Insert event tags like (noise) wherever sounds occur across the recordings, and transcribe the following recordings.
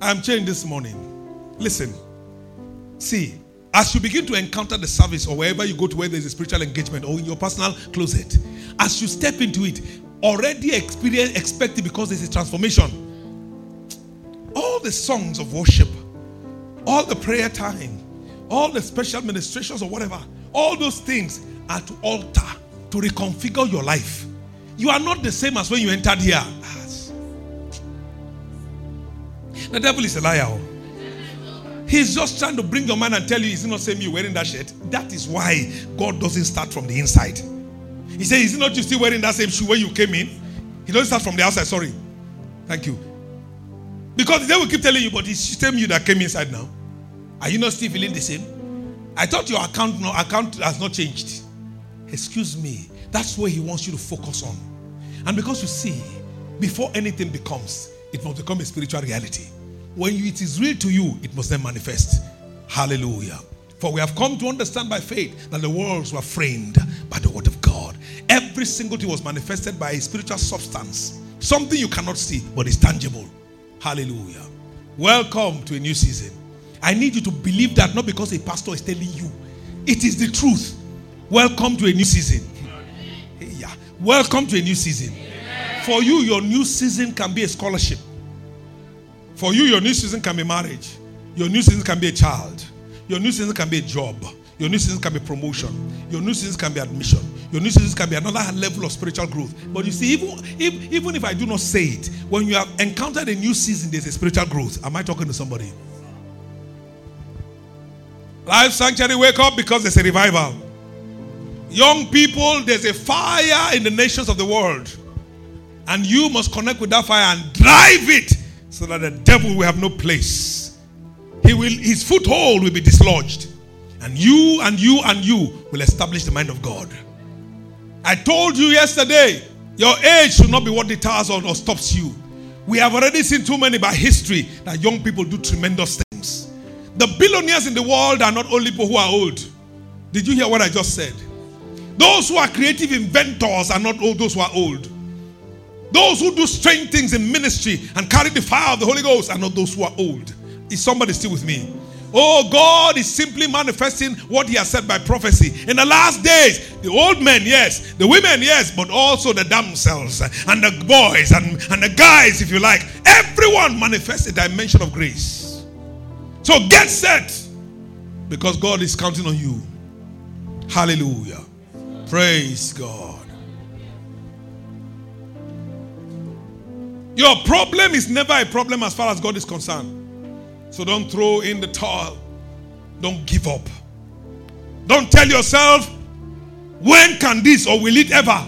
I'm changed this morning. Listen. See, as you begin to encounter the service or wherever you go to where there's a spiritual engagement or in your personal closet, as you step into it, already experience expect it because there's a transformation. All the songs of worship, all the prayer time, all the special ministrations or whatever, all those things are to alter, to reconfigure your life. You are not the same as when you entered here. The devil is a liar. oh. He's just trying to bring your mind and tell you he's not saying you wearing that shirt. That is why God doesn't start from the inside. He says, Is it not you still wearing that same shoe when you came in? He doesn't start from the outside. Sorry. Thank you. Because the devil keep telling you, but it's the same you that came inside now. Are you not still feeling the same? I thought your account no account has not changed. Excuse me. That's where he wants you to focus on. And because you see, before anything becomes, it must become a spiritual reality. When it is real to you, it must then manifest. Hallelujah. For we have come to understand by faith that the worlds were framed by the word of God. Every single thing was manifested by a spiritual substance. Something you cannot see, but is tangible. Hallelujah. Welcome to a new season. I need you to believe that not because a pastor is telling you, it is the truth. Welcome to a new season. Yeah. Welcome to a new season. For you, your new season can be a scholarship. For you, your new season can be marriage. Your new season can be a child. Your new season can be a job. Your new season can be promotion. Your new season can be admission. Your new season can be another level of spiritual growth. But you see, even if, even if I do not say it, when you have encountered a new season, there's a spiritual growth. Am I talking to somebody? Life Sanctuary, wake up because there's a revival. Young people, there's a fire in the nations of the world. And you must connect with that fire and drive it so that the devil will have no place. He will his foothold will be dislodged. And you and you and you will establish the mind of God. I told you yesterday, your age should not be what deters or, or stops you. We have already seen too many by history that young people do tremendous things. The billionaires in the world are not only people who are old. Did you hear what I just said? Those who are creative inventors are not all those who are old. Those who do strange things in ministry and carry the fire of the Holy Ghost are not those who are old. Is somebody still with me? Oh, God is simply manifesting what He has said by prophecy. In the last days, the old men, yes, the women, yes, but also the damsels and the boys and, and the guys, if you like. Everyone manifests a dimension of grace. So get set because God is counting on you. Hallelujah. Praise God. Your problem is never a problem as far as God is concerned. So don't throw in the towel. Don't give up. Don't tell yourself, when can this or will it ever?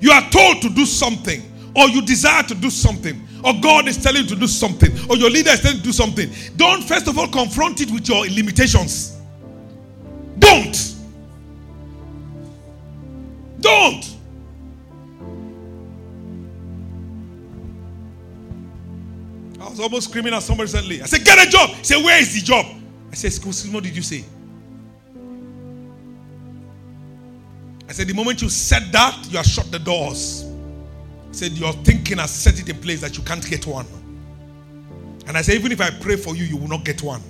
You are told to do something, or you desire to do something, or God is telling you to do something, or your leader is telling you to do something. Don't first of all confront it with your limitations. Don't. Don't. I was almost screaming at somebody recently. I said, Get a job. He said, Where is the job? I said, Excuse me, what did you say? I said, The moment you said that, you have shut the doors. He said, Your thinking has set it in place that you can't get one. And I said, Even if I pray for you, you will not get one.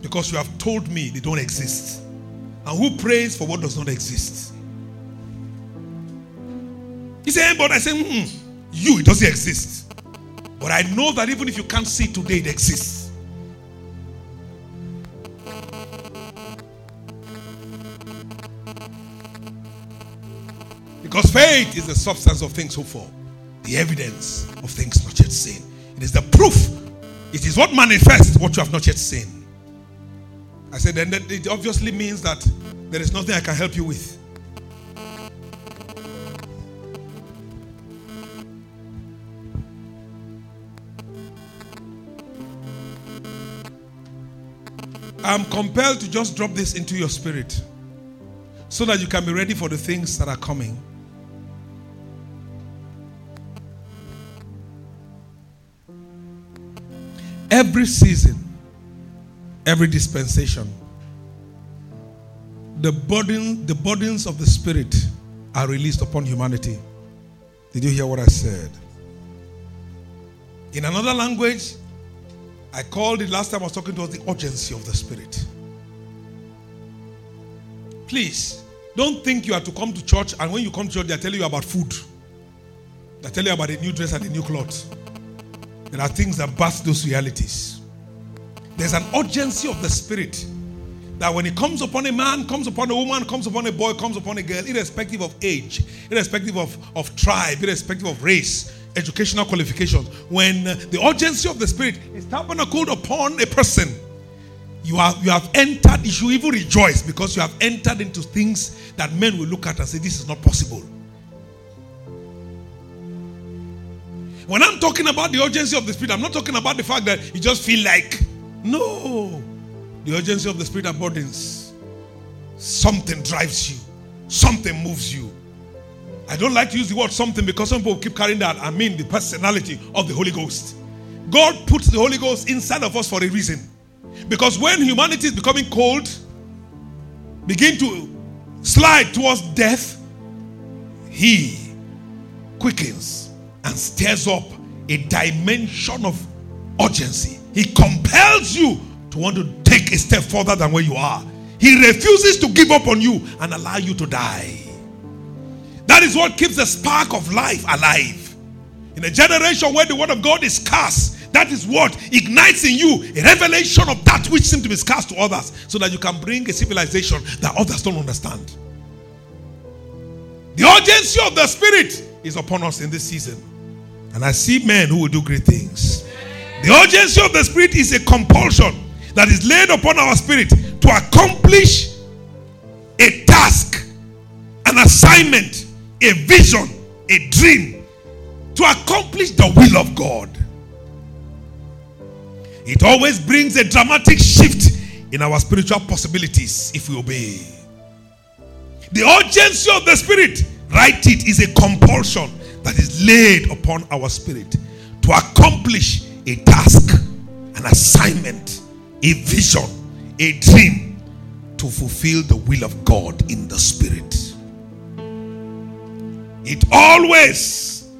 Because you have told me they don't exist. And who prays for what does not exist? He said, But I said, mm, You, it doesn't exist. But I know that even if you can't see today, it exists. Because faith is the substance of things hoped for, the evidence of things not yet seen. It is the proof. It is what manifests what you have not yet seen. I said, then it obviously means that there is nothing I can help you with. I'm compelled to just drop this into your spirit so that you can be ready for the things that are coming. Every season, every dispensation, the burden, the burdens of the spirit are released upon humanity. Did you hear what I said? In another language, I called it last time I was talking to us the urgency of the Spirit. Please, don't think you have to come to church and when you come to church, they're telling you about food. They tell you about a new dress and a new clothes. There are things that birth those realities. There's an urgency of the spirit that when it comes upon a man, comes upon a woman, comes upon a boy, comes upon a girl, irrespective of age, irrespective of, of tribe, irrespective of race, educational qualifications, when uh, the urgency of the spirit is tabernacled upon a person, you have you have entered, you should even rejoice because you have entered into things that men will look at and say, This is not possible. When I'm talking about the urgency of the Spirit, I'm not talking about the fact that you just feel like. No. The urgency of the Spirit burdens. Something drives you, something moves you. I don't like to use the word something because some people keep carrying that. I mean the personality of the Holy Ghost. God puts the Holy Ghost inside of us for a reason. Because when humanity is becoming cold, begin to slide towards death, He quickens and stirs up a dimension of urgency. He compels you to want to take a step further than where you are. He refuses to give up on you and allow you to die. That is what keeps the spark of life alive. In a generation where the word of God is scarce, that is what ignites in you a revelation of that which seems to be scarce to others so that you can bring a civilization that others don't understand. The urgency of the Spirit is upon us in this season. And I see men who will do great things. The urgency of the Spirit is a compulsion that is laid upon our spirit to accomplish a task, an assignment, a vision, a dream, to accomplish the will of God. It always brings a dramatic shift in our spiritual possibilities if we obey. The urgency of the Spirit, write it, is a compulsion that is laid upon our spirit to accomplish a task, an assignment, a vision, a dream to fulfill the will of God in the spirit. It always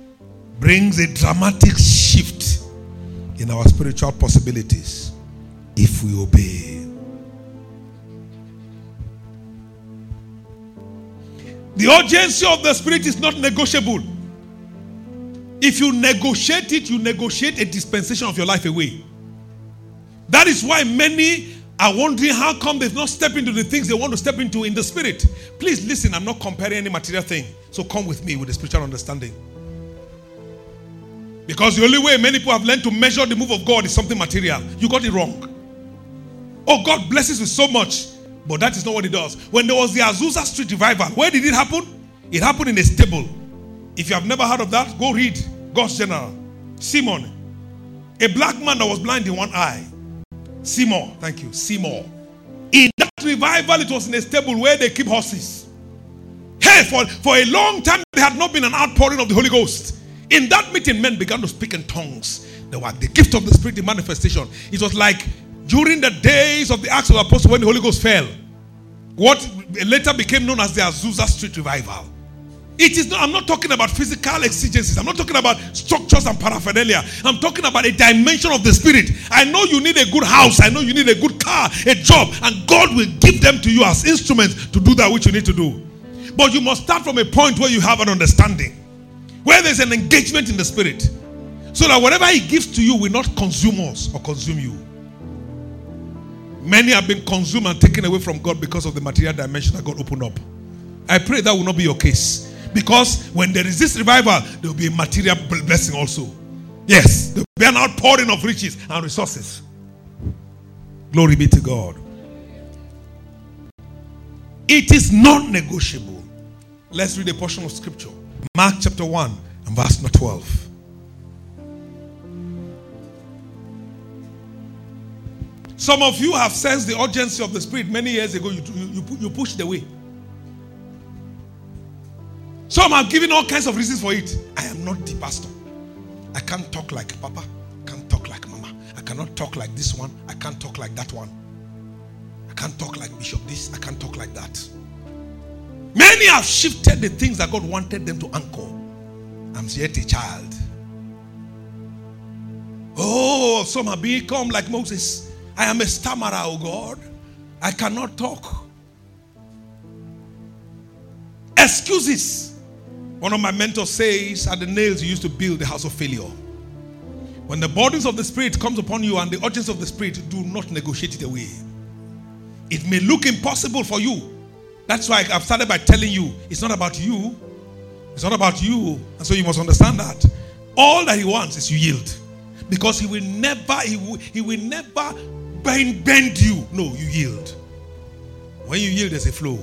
brings a dramatic shift in our spiritual possibilities if we obey. The urgency of the spirit is not negotiable. If you negotiate it, you negotiate a dispensation of your life away. That is why many are wondering how come they've not stepped into the things they want to step into in the spirit. Please listen, I'm not comparing any material thing. So come with me with the spiritual understanding. Because the only way many people have learned to measure the move of God is something material. You got it wrong. Oh, God blesses with so much, but that is not what He does. When there was the Azusa Street revival, where did it happen? It happened in a stable. If you have never heard of that, go read God's General. Simon, a black man that was blind in one eye. Seymour, thank you, Seymour. In that revival, it was in a stable where they keep horses. Hey, for, for a long time, there had not been an outpouring of the Holy Ghost. In that meeting, men began to speak in tongues. They were the gift of the Spirit in manifestation. It was like during the days of the Acts of the Apostles when the Holy Ghost fell. What later became known as the Azusa Street Revival. It is not, I'm not talking about physical exigencies. I'm not talking about structures and paraphernalia. I'm talking about a dimension of the spirit. I know you need a good house. I know you need a good car, a job, and God will give them to you as instruments to do that which you need to do. But you must start from a point where you have an understanding, where there's an engagement in the spirit, so that whatever He gives to you will not consume us or consume you. Many have been consumed and taken away from God because of the material dimension that God opened up. I pray that will not be your case. Because when there is this revival, there will be a material blessing also. Yes, there will be an outpouring of riches and resources. Glory be to God. It is non negotiable. Let's read a portion of scripture. Mark chapter 1 and verse 12. Some of you have sensed the urgency of the Spirit many years ago. You, you, you pushed away. Some have giving all kinds of reasons for it. I am not the pastor. I can't talk like Papa. I can't talk like Mama. I cannot talk like this one. I can't talk like that one. I can't talk like Bishop this. I can't talk like that. Many have shifted the things that God wanted them to anchor. I'm yet a child. Oh, some have become like Moses. I am a stammerer, oh God. I cannot talk. Excuses. One of my mentors says, at the nails you used to build the house of failure. When the burdens of the Spirit comes upon you and the urgency of the Spirit, do not negotiate it away. It may look impossible for you. That's why I've started by telling you it's not about you. It's not about you. And so you must understand that. All that he wants is you yield. Because he will never, he will, he will never bend, bend you. No, you yield. When you yield, there's a flow.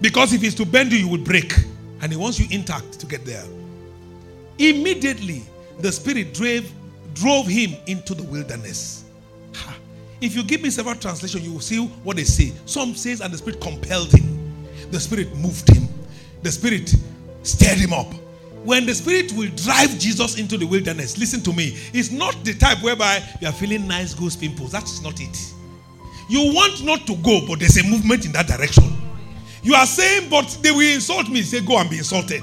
Because if he's to bend you, you will break. And he wants you intact to get there. Immediately, the Spirit drove, drove him into the wilderness. If you give me several translations, you will see what they say. Some says, and the Spirit compelled him. The Spirit moved him. The Spirit stirred him up. When the Spirit will drive Jesus into the wilderness, listen to me. It's not the type whereby you are feeling nice goose pimples. That's not it. You want not to go, but there's a movement in that direction. You are saying, but they will insult me. Say, go and be insulted.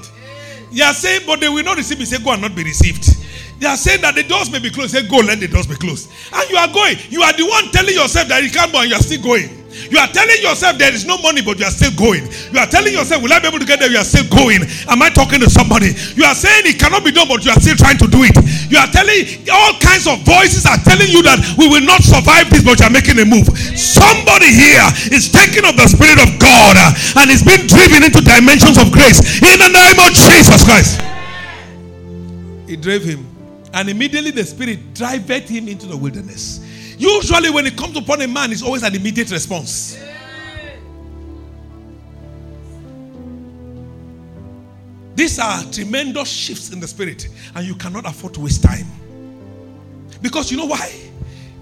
You are saying, but they will not receive me. Say, go and not be received. They are saying that the doors may be closed. Say, go, let the doors be closed. And you are going. You are the one telling yourself that you can't go and you are still going. You are telling yourself there is no money, but you are still going. You are telling yourself, Will I be able to get there? You are still going. Am I talking to somebody? You are saying it cannot be done, but you are still trying to do it. You are telling all kinds of voices are telling you that we will not survive this, but you are making a move. Somebody here is taking of the Spirit of God uh, and is being driven into dimensions of grace in the name of Jesus Christ. He drove him, and immediately the Spirit drived him into the wilderness. Usually, when it comes upon a man, it's always an immediate response. These are tremendous shifts in the spirit, and you cannot afford to waste time. Because you know why?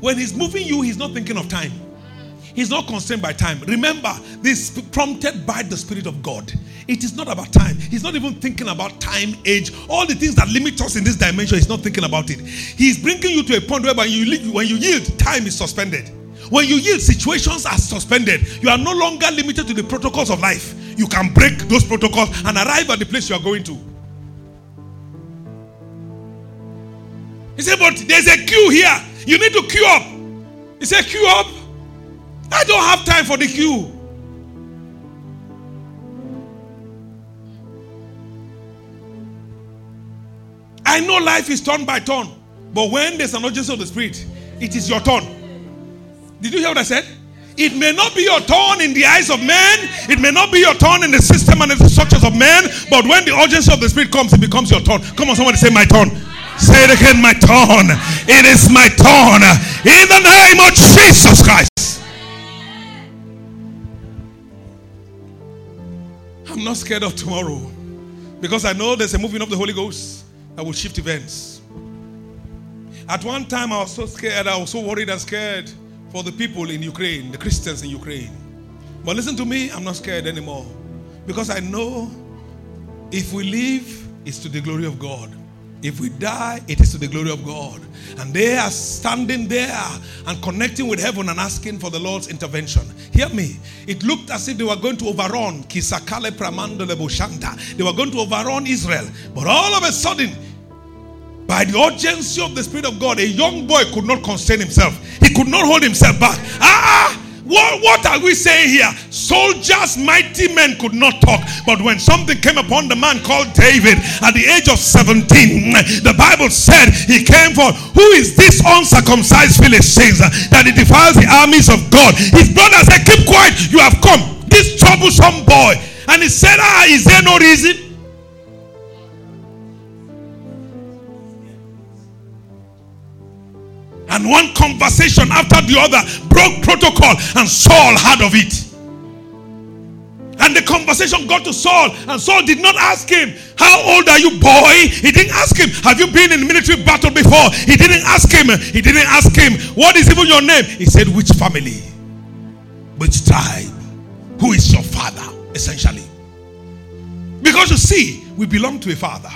When he's moving you, he's not thinking of time. He's not constrained by time. Remember, this prompted by the Spirit of God. It is not about time. He's not even thinking about time, age, all the things that limit us in this dimension. He's not thinking about it. He's bringing you to a point where you, when you yield, time is suspended. When you yield, situations are suspended. You are no longer limited to the protocols of life. You can break those protocols and arrive at the place you are going to. He said, But there's a queue here. You need to queue up. He said, Queue up. I don't have time for the queue. I know life is turn by turn, but when there's an urgency of the spirit, it is your turn. Did you hear what I said? It may not be your turn in the eyes of men, it may not be your turn in the system and the structures of men, but when the urgency of the spirit comes, it becomes your turn. Come on, somebody say, My turn. Say it again, my turn. It is my turn. In the name of Jesus Christ. I'm not scared of tomorrow because I know there's a moving of the Holy Ghost that will shift events. At one time, I was so scared, I was so worried and scared for the people in Ukraine, the Christians in Ukraine. But listen to me, I'm not scared anymore because I know if we live, it's to the glory of God. If we die, it is to the glory of God. And they are standing there and connecting with heaven and asking for the Lord's intervention. Hear me. It looked as if they were going to overrun Kisakale Pramando Leboshanta. They were going to overrun Israel. But all of a sudden, by the urgency of the Spirit of God, a young boy could not constrain himself. He could not hold himself back. Ah! What, what are we saying here? Soldiers, mighty men could not talk. But when something came upon the man called David at the age of 17, the Bible said he came for who is this uncircumcised Philistine that he defiles the armies of God? His brother said, Keep quiet, you have come. This troublesome boy. And he said, Ah, is there no reason? And one conversation after the other broke protocol, and Saul heard of it. And the conversation got to Saul, and Saul did not ask him, How old are you, boy? He didn't ask him, Have you been in military battle before? He didn't ask him, He didn't ask him, What is even your name? He said, Which family? Which tribe? Who is your father? Essentially. Because you see, we belong to a father.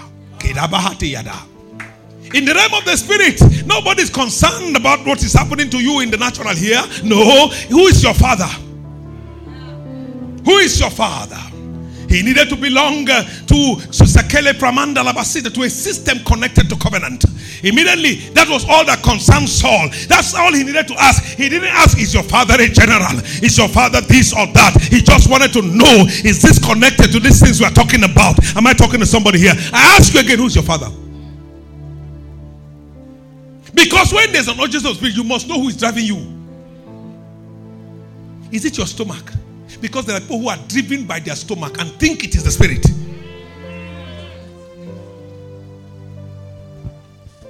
In the realm of the spirit, nobody's concerned about what is happening to you in the natural here. No. Who is your father? Who is your father? He needed to belong uh, to to a system connected to covenant. Immediately, that was all that concerned Saul. That's all he needed to ask. He didn't ask, Is your father a general? Is your father this or that? He just wanted to know, Is this connected to these things we are talking about? Am I talking to somebody here? I ask you again, Who's your father? Because when there's an urgency of spirit, you must know who is driving you. Is it your stomach? Because there are people who are driven by their stomach and think it is the spirit.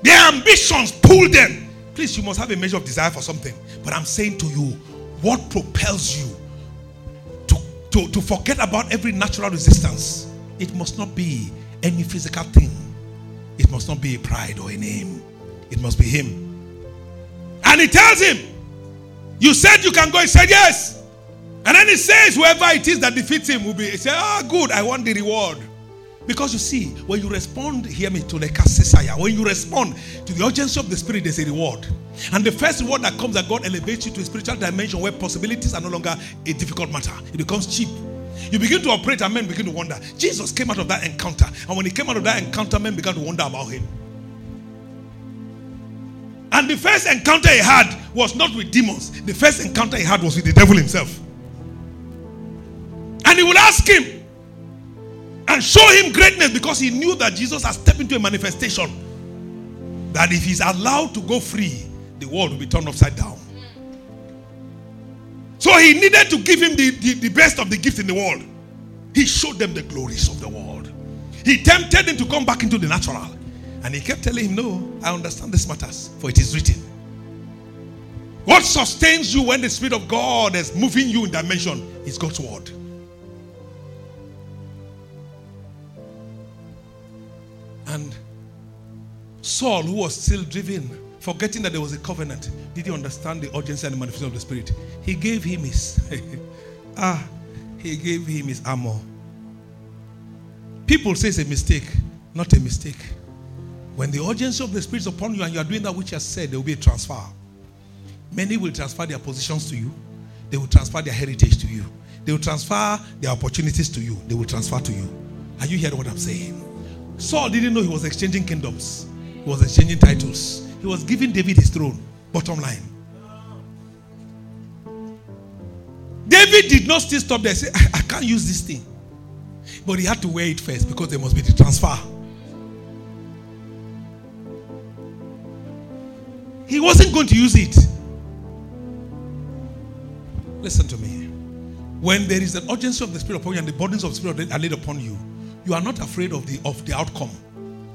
Their ambitions pull them. Please, you must have a measure of desire for something. But I'm saying to you, what propels you to, to, to forget about every natural resistance? It must not be any physical thing, it must not be a pride or a name, it must be Him. And He tells him, You said you can go. He said, Yes. And then he says, Whoever it is that defeats him will be. He said, Ah, oh, good, I want the reward. Because you see, when you respond, hear me, to the Kasisaya, when you respond to the urgency of the Spirit, there's a reward. And the first reward that comes that God elevates you to a spiritual dimension where possibilities are no longer a difficult matter, it becomes cheap. You begin to operate and men begin to wonder. Jesus came out of that encounter. And when he came out of that encounter, men began to wonder about him. And the first encounter he had was not with demons, the first encounter he had was with the devil himself. And he would ask him, and show him greatness because he knew that Jesus has stepped into a manifestation that if he's allowed to go free, the world will be turned upside down. So he needed to give him the, the, the best of the gifts in the world. He showed them the glories of the world. He tempted him to come back into the natural. And he kept telling him, No, I understand this matters, for it is written. What sustains you when the Spirit of God is moving you in dimension is God's word. And Saul, who was still driven, forgetting that there was a covenant, did he understand the urgency and the manifestation of the Spirit? He gave him his (laughs) ah, he gave him his armor. People say it's a mistake, not a mistake. When the urgency of the Spirit is upon you and you are doing that which has said, there will be a transfer. Many will transfer their positions to you. They will transfer their heritage to you. They will transfer their opportunities to you. They will transfer to you. Are you hearing what I'm saying? Saul didn't know he was exchanging kingdoms, he was exchanging titles. He was giving David his throne. Bottom line. David did not still stop there say, I, I can't use this thing. But he had to wear it first because there must be the transfer. He wasn't going to use it. Listen to me. When there is an urgency of the Spirit upon you and the burdens of the Spirit are laid upon you, you are not afraid of the of the outcome.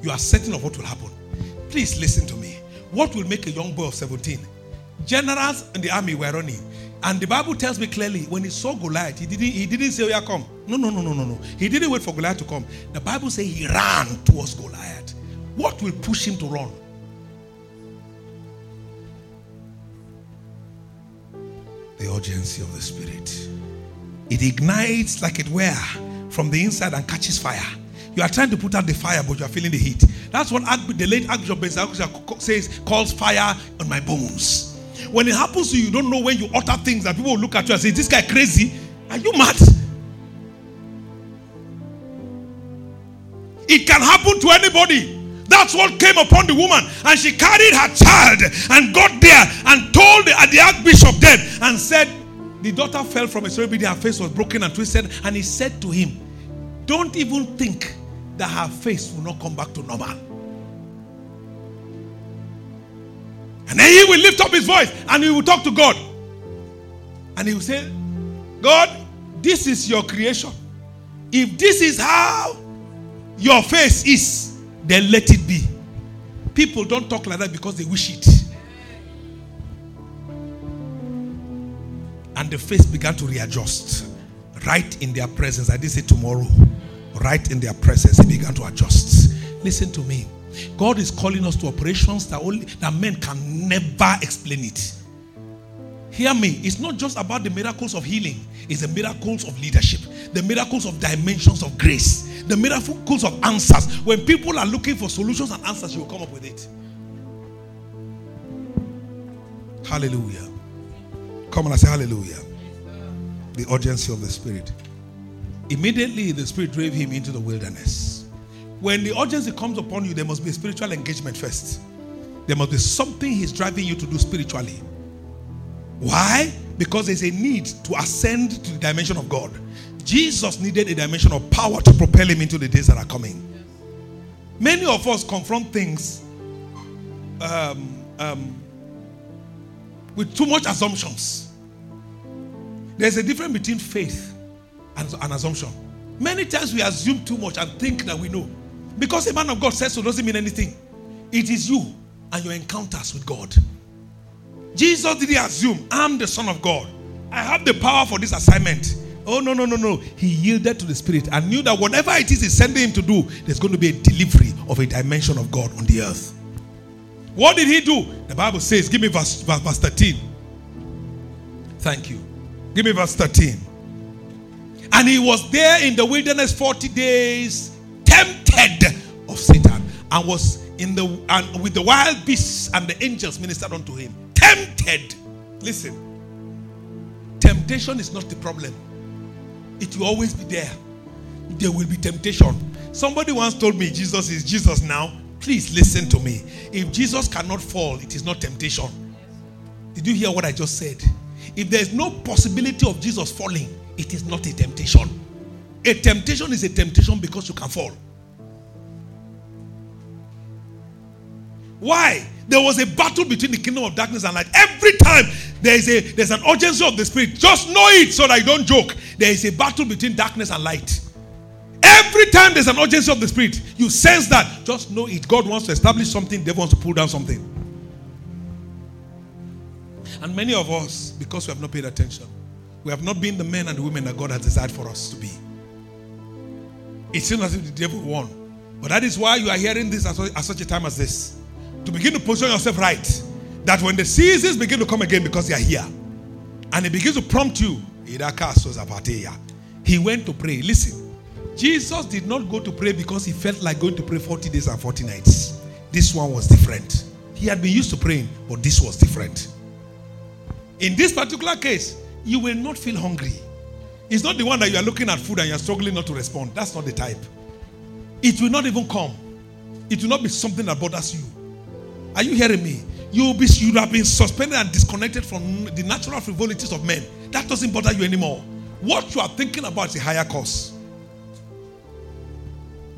You are certain of what will happen. Please listen to me. What will make a young boy of 17? Generals in the army were running. And the Bible tells me clearly when he saw Goliath, he didn't, he didn't say, Oh, yeah, come. No, no, no, no, no, no. He didn't wait for Goliath to come. The Bible says he ran towards Goliath. What will push him to run? The urgency of the Spirit. It ignites like it were from the inside and catches fire. You are trying to put out the fire, but you are feeling the heat. That's what the late Archbishop says calls fire on my bones. When it happens to you, you don't know when you utter things that people will look at you and say, This guy crazy? Are you mad? It can happen to anybody. That's what came upon the woman. And she carried her child and got there and told the, the archbishop then and said, The daughter fell from a celebrity, her face was broken and twisted. And he said to him, Don't even think that her face will not come back to normal. And then he will lift up his voice and he will talk to God. And he will say, God, this is your creation. If this is how your face is, then let it be. People don't talk like that because they wish it. And the face began to readjust right in their presence. I did say tomorrow, right in their presence, he began to adjust. Listen to me. God is calling us to operations that only that men can never explain it. Hear me. It's not just about the miracles of healing, it's the miracles of leadership, the miracles of dimensions of grace, the miracles of answers. When people are looking for solutions and answers, you will come up with it. Hallelujah. Come on, I say hallelujah. The urgency of the Spirit. Immediately the Spirit drove him into the wilderness. When the urgency comes upon you, there must be a spiritual engagement first. There must be something He's driving you to do spiritually. Why? Because there's a need to ascend to the dimension of God. Jesus needed a dimension of power to propel him into the days that are coming. Many of us confront things um, um, with too much assumptions. There's a difference between faith and an assumption. Many times we assume too much and think that we know. Because a man of God says so doesn't mean anything. It is you and your encounters with God. Jesus didn't assume, I'm the Son of God. I have the power for this assignment. Oh, no, no, no, no. He yielded to the Spirit and knew that whatever it is He's sending him to do, there's going to be a delivery of a dimension of God on the earth. What did he do? The Bible says, give me verse, verse, verse 13. Thank you. Give me verse 13. And he was there in the wilderness 40 days, tempted of Satan, and was in the and with the wild beasts and the angels ministered unto him. Tempted. Listen. Temptation is not the problem. It will always be there. There will be temptation. Somebody once told me Jesus is Jesus now. Please listen to me. If Jesus cannot fall, it is not temptation. Did you hear what I just said? If there is no possibility of Jesus falling, it is not a temptation. A temptation is a temptation because you can fall. Why? There was a battle between the kingdom of darkness and light. Every time there is a there's an urgency of the spirit, just know it so that you don't joke. There is a battle between darkness and light. Every time there's an urgency of the spirit, you sense that. Just know it. God wants to establish something, devil wants to pull down something. And many of us, because we have not paid attention, we have not been the men and the women that God has desired for us to be. It seems as if the devil won. But that is why you are hearing this at such a time as this. To begin to position yourself right. That when the seasons begin to come again because they are here, and it begins to prompt you, he went to pray. Listen, Jesus did not go to pray because he felt like going to pray 40 days and 40 nights. This one was different. He had been used to praying, but this was different. In this particular case, you will not feel hungry. It's not the one that you are looking at food and you're struggling not to respond. That's not the type. It will not even come. It will not be something that bothers you. Are you hearing me? You will be you have been suspended and disconnected from the natural frivolities of men. That doesn't bother you anymore. What you are thinking about is a higher cause.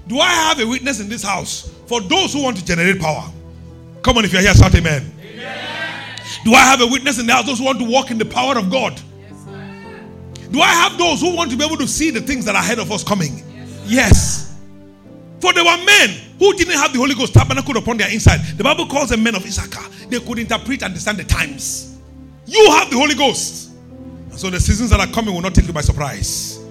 Do I have a witness in this house for those who want to generate power? Come on, if you're here, shout amen. amen. Do I have a witness in the house those who want to walk in the power of God? Yes, Do I have those who want to be able to see the things that are ahead of us coming? Yes. yes. For there were men who didn't have the Holy Ghost tabernacle upon their inside. The Bible calls them men of Issachar. They could interpret and understand the times. You have the Holy Ghost. And so the seasons that are coming will not take you by surprise.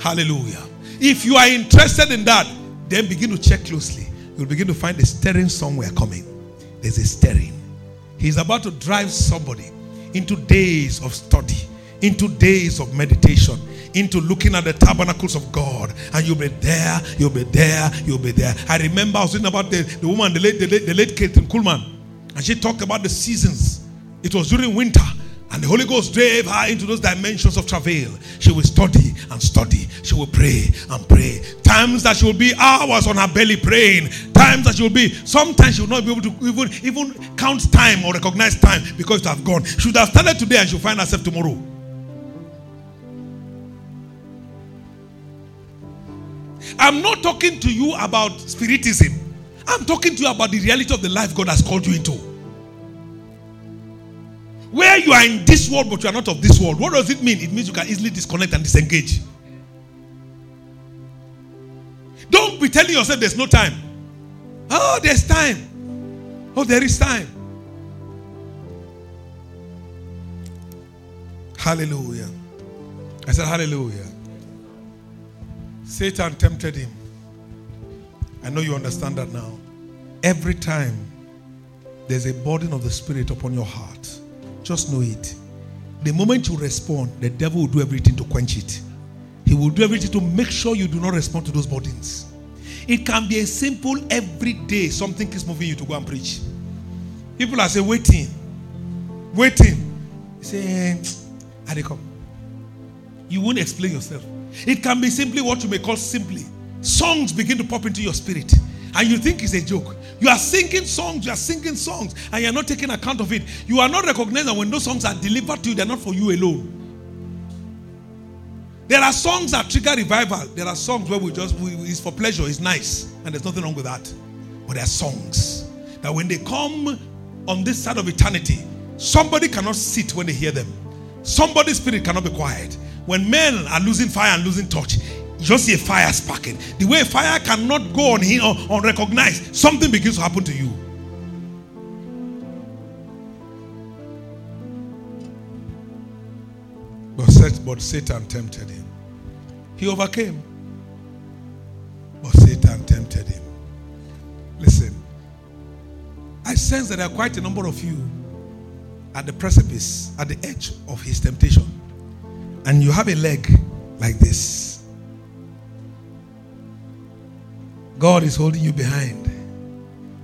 Hallelujah. If you are interested in that, then begin to check closely. You'll begin to find a stirring somewhere coming. There's a stirring. He's about to drive somebody into days of study, into days of meditation, into looking at the tabernacles of God. And you'll be there, you'll be there, you'll be there. I remember I was reading about the, the woman, the late, the late, the late Kathryn Kuhlman, and she talked about the seasons. It was during winter. And the Holy Ghost drove her into those dimensions of travail. She will study and study. She will pray and pray. Times that she will be hours on her belly praying. Times that she will be, sometimes she will not be able to even, even count time or recognize time because it have gone. She would have started today and she'll find herself tomorrow. I'm not talking to you about spiritism. I'm talking to you about the reality of the life God has called you into. Where you are in this world, but you are not of this world. What does it mean? It means you can easily disconnect and disengage. Don't be telling yourself there's no time. Oh, there's time. Oh, there is time. Hallelujah. I said, Hallelujah. Satan tempted him. I know you understand that now. Every time there's a burden of the Spirit upon your heart, just know it. The moment you respond, the devil will do everything to quench it. He will do everything to make sure you do not respond to those burdens. It can be a simple every day something keeps moving you to go and preach. People are saying, waiting, waiting. You say, eh, (tsk) I come. You won't explain yourself. It can be simply what you may call simply. Songs begin to pop into your spirit, and you think it's a joke. You are singing songs, you are singing songs, and you're not taking account of it. You are not recognizing when those songs are delivered to you, they're not for you alone. There are songs that trigger revival. There are songs where we just, we, it's for pleasure, it's nice, and there's nothing wrong with that. But there are songs that when they come on this side of eternity, somebody cannot sit when they hear them. Somebody's spirit cannot be quiet. When men are losing fire and losing touch, you just see a fire sparking. The way fire cannot go on here unrecognized, something begins to happen to you. But, but Satan tempted him. He overcame. But Satan tempted him. Listen, I sense that there are quite a number of you at the precipice, at the edge of his temptation. And you have a leg like this. God is holding you behind.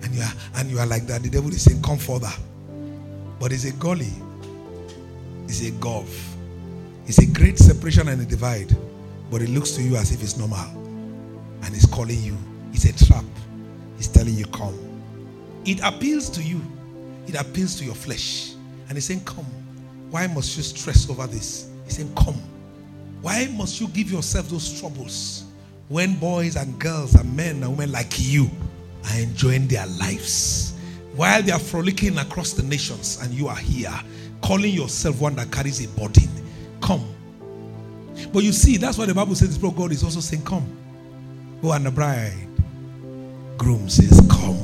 And you are and you are like that. The devil is saying, Come further. But it's a gully. It's a gulf. It's a great separation and a divide. But it looks to you as if it's normal. And it's calling you. It's a trap. It's telling you, Come. It appeals to you. It appeals to your flesh. And it's saying, Come. Why must you stress over this? He's saying, Come. Why must you give yourself those troubles when boys and girls and men and women like you are enjoying their lives? While they are frolicking across the nations and you are here, calling yourself one that carries a burden. Come. But you see, that's why the Bible says, bro, God is also saying, Come. Go and the bride. Groom says, Come.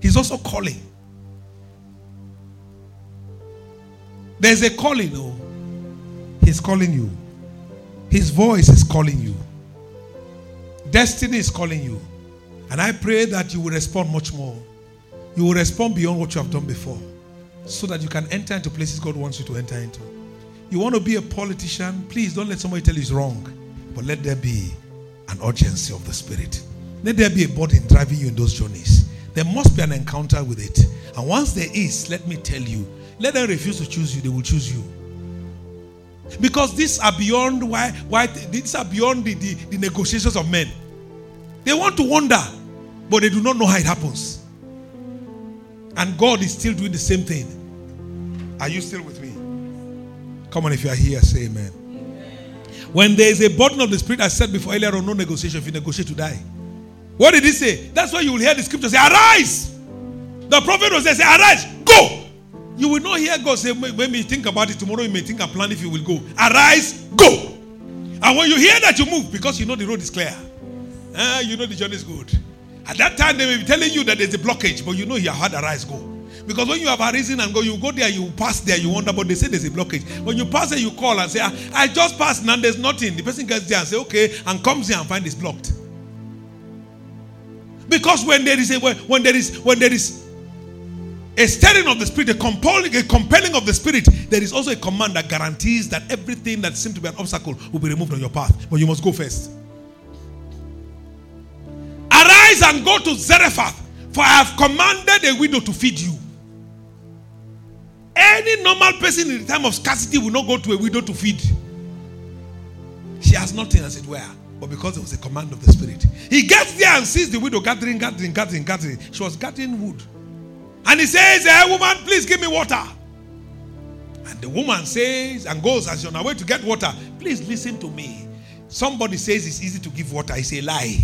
He's also calling. There's a calling, oh. He's calling you. His voice is calling you. Destiny is calling you. And I pray that you will respond much more. You will respond beyond what you have done before. So that you can enter into places God wants you to enter into. You want to be a politician? Please don't let somebody tell you it's wrong. But let there be an urgency of the Spirit. Let there be a burden driving you in those journeys. There must be an encounter with it. And once there is, let me tell you, let them refuse to choose you, they will choose you. Because these are beyond why, why these are beyond the, the, the negotiations of men. They want to wonder, but they do not know how it happens. And God is still doing the same thing. Are you still with me? Come on, if you are here, say amen. amen. When there is a burden of the spirit, I said before earlier on, no negotiation. If you negotiate, to die. What did he say? That's why you will hear the scripture say, Arise. The prophet was there, say, Arise, go. You will not hear God say, when you think about it tomorrow, you may think and plan if you will go. Arise, go. And when you hear that, you move because you know the road is clear. Uh, you know the journey is good. At that time, they may be telling you that there's a blockage, but you know you have had arise, go. Because when you have arisen and go, you go there, you pass there, you wonder, but they say there's a blockage. When you pass there, you call and say, I, ah, I just passed and there's nothing. The person gets there and say, okay, and comes here and find it's blocked. Because when there is a when there is when there is a stirring of the spirit, a compelling, a compelling of the spirit, there is also a command that guarantees that everything that seems to be an obstacle will be removed on your path. But you must go first. Arise and go to Zarephath, for I have commanded a widow to feed you. Any normal person in the time of scarcity will not go to a widow to feed. She has nothing, as it were. But because it was a command of the Spirit, he gets there and sees the widow gathering, gathering, gathering, gathering. She was gathering wood. And he says, Hey, woman, please give me water. And the woman says, and goes as you're on her way to get water. Please listen to me. Somebody says it's easy to give water. It's a lie.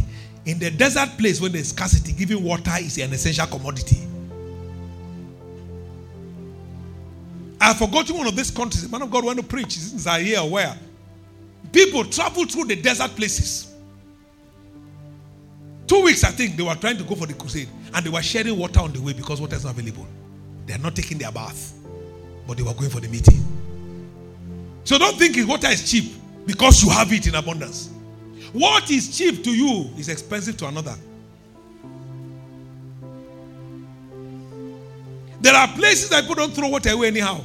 In the desert place when there's scarcity, giving water is an essential commodity. I forgotten one of these countries. The man of God went to preach. in Zaire where? People travel through the desert places. Two weeks, I think, they were trying to go for the crusade. And they were sharing water on the way because water is not available. They are not taking their bath. But they were going for the meeting. So don't think water is cheap because you have it in abundance. What is cheap to you is expensive to another. There are places that people don't throw water away anyhow.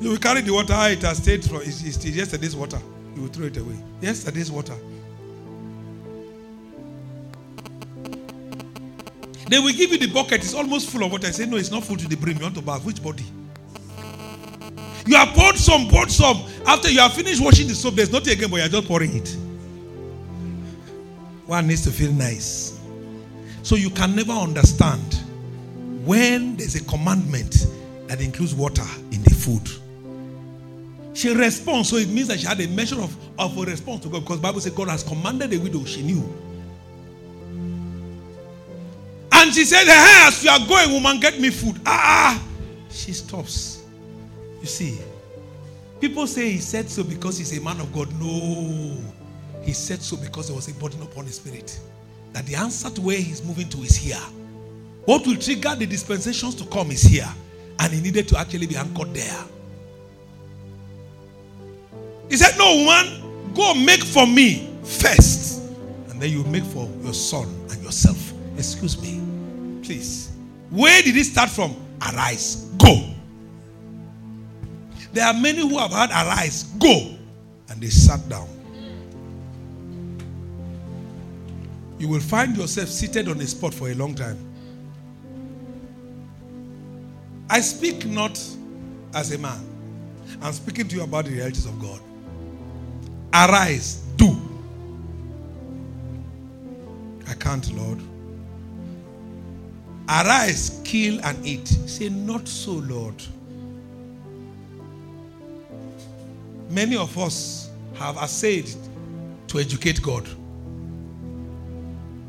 You will carry the water it has stayed from it's, it's yesterday's water. You will throw it away. Yesterday's water. They will give you the bucket, it's almost full of water. I say, No, it's not full to the brim. You want to bath. Which body? You have poured some, poured some. After you have finished washing the soap, there's nothing again, but you're just pouring it. One needs to feel nice. So you can never understand when there's a commandment that includes water in the food. She responds, so it means that she had a measure of, of a response to God because Bible says God has commanded the widow, she knew. And she said, Hey, as you are going, woman, get me food. Ah, ah, she stops. You see, people say he said so because he's a man of God. No, he said so because there was a burden upon his spirit. That the answer to where he's moving to is here. What will trigger the dispensations to come is here. And he needed to actually be anchored there. He said, No, woman, go make for me first. And then you make for your son and yourself. Excuse me. Please. Where did it start from? Arise. Go. There are many who have had arise. Go. And they sat down. You will find yourself seated on a spot for a long time. I speak not as a man. I'm speaking to you about the realities of God. Arise, do. I can't, Lord. Arise, kill, and eat. Say, Not so, Lord. Many of us have essayed to educate God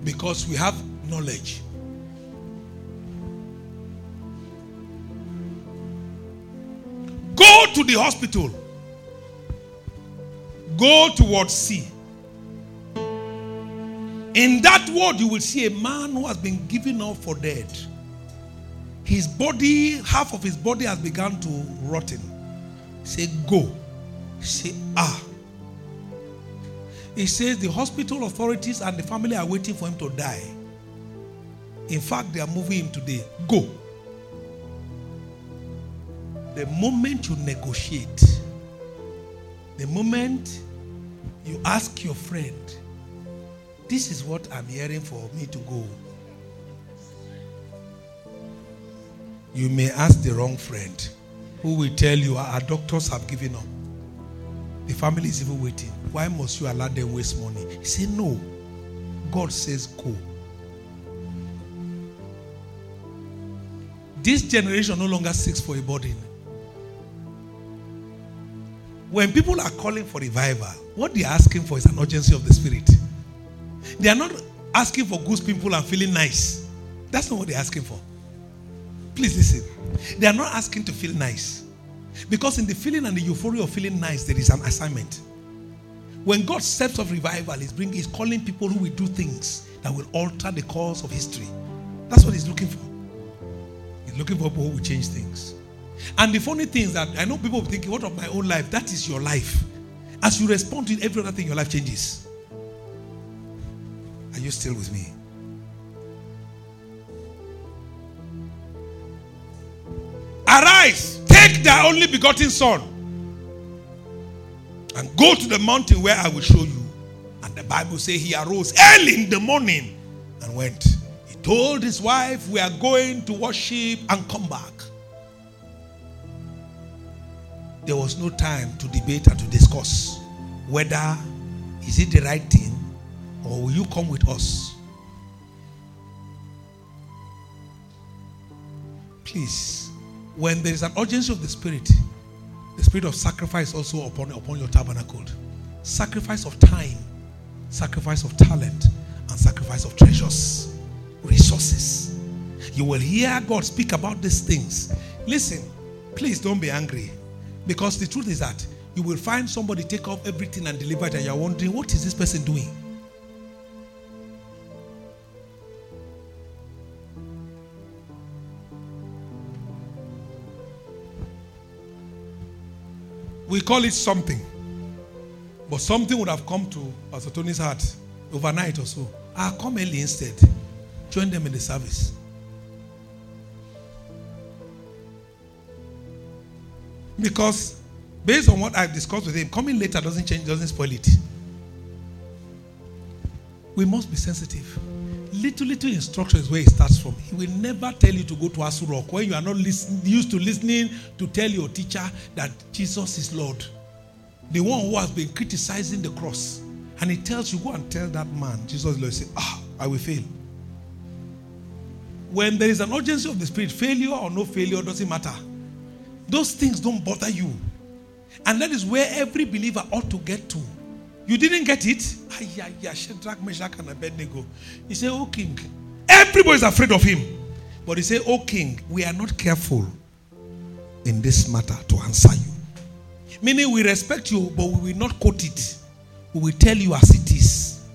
because we have knowledge. Go to the hospital. Go towards sea. In that word, you will see a man who has been given up for dead. His body, half of his body has begun to rotten. Say, go. Say, ah. He says the hospital authorities and the family are waiting for him to die. In fact, they are moving him today. Go. The moment you negotiate, the moment you ask your friend, this is what I'm hearing for me to go. You may ask the wrong friend who will tell you our doctors have given up. The family is even waiting. Why must you allow them waste money? He said, No. God says, Go. This generation no longer seeks for a burden. When people are calling for revival, what they are asking for is an urgency of the spirit. They are not asking for good people and feeling nice. That's not what they're asking for. Please listen. They are not asking to feel nice. Because in the feeling and the euphoria of feeling nice, there is an assignment. When God steps of revival, He's bringing, He's calling people who will do things that will alter the course of history. That's what He's looking for. He's looking for people who will change things. And the funny thing is that I know people thinking, "What of my own life?" That is your life. As you respond to every other thing, your life changes. Are you still with me? Arise, take thy only begotten son, and go to the mountain where I will show you. And the Bible says he arose early in the morning and went. He told his wife, We are going to worship and come back. There was no time to debate and to discuss whether is it the right thing or will you come with us? Please, when there is an urgency of the Spirit, the Spirit of sacrifice also upon, upon your tabernacle. Sacrifice of time, sacrifice of talent, and sacrifice of treasures, resources. You will hear God speak about these things. Listen, please don't be angry. Because the truth is that you will find somebody take off everything and deliver it, and you're wondering, what is this person doing? We call it something. But something would have come to Pastor Tony's heart overnight or so. I'll come early instead. Join them in the service. Because based on what I've discussed with him, coming later doesn't change, doesn't spoil it. We must be sensitive. little, little instructions where it starts from. He will never tell you to go to Aso Rock when you are not listen, used to listening to tell your teacher that Jesus is Lord. The one who has been criticizing the cross. And he tells you, go and tell that man, Jesus is Lord. Say, ah, I will fail. When there is an urgency of the spirit, failure or no failure doesn't matter. Those things don't bother you. And that is where every believer ought to get to. You didn't get it? Shadrach, Meshach, and Abednego. He said, Oh king. Everybody is afraid of him. But he said, Oh king, we are not careful in this matter to answer you. Meaning we respect you, but we will not quote it. We will tell you as it is.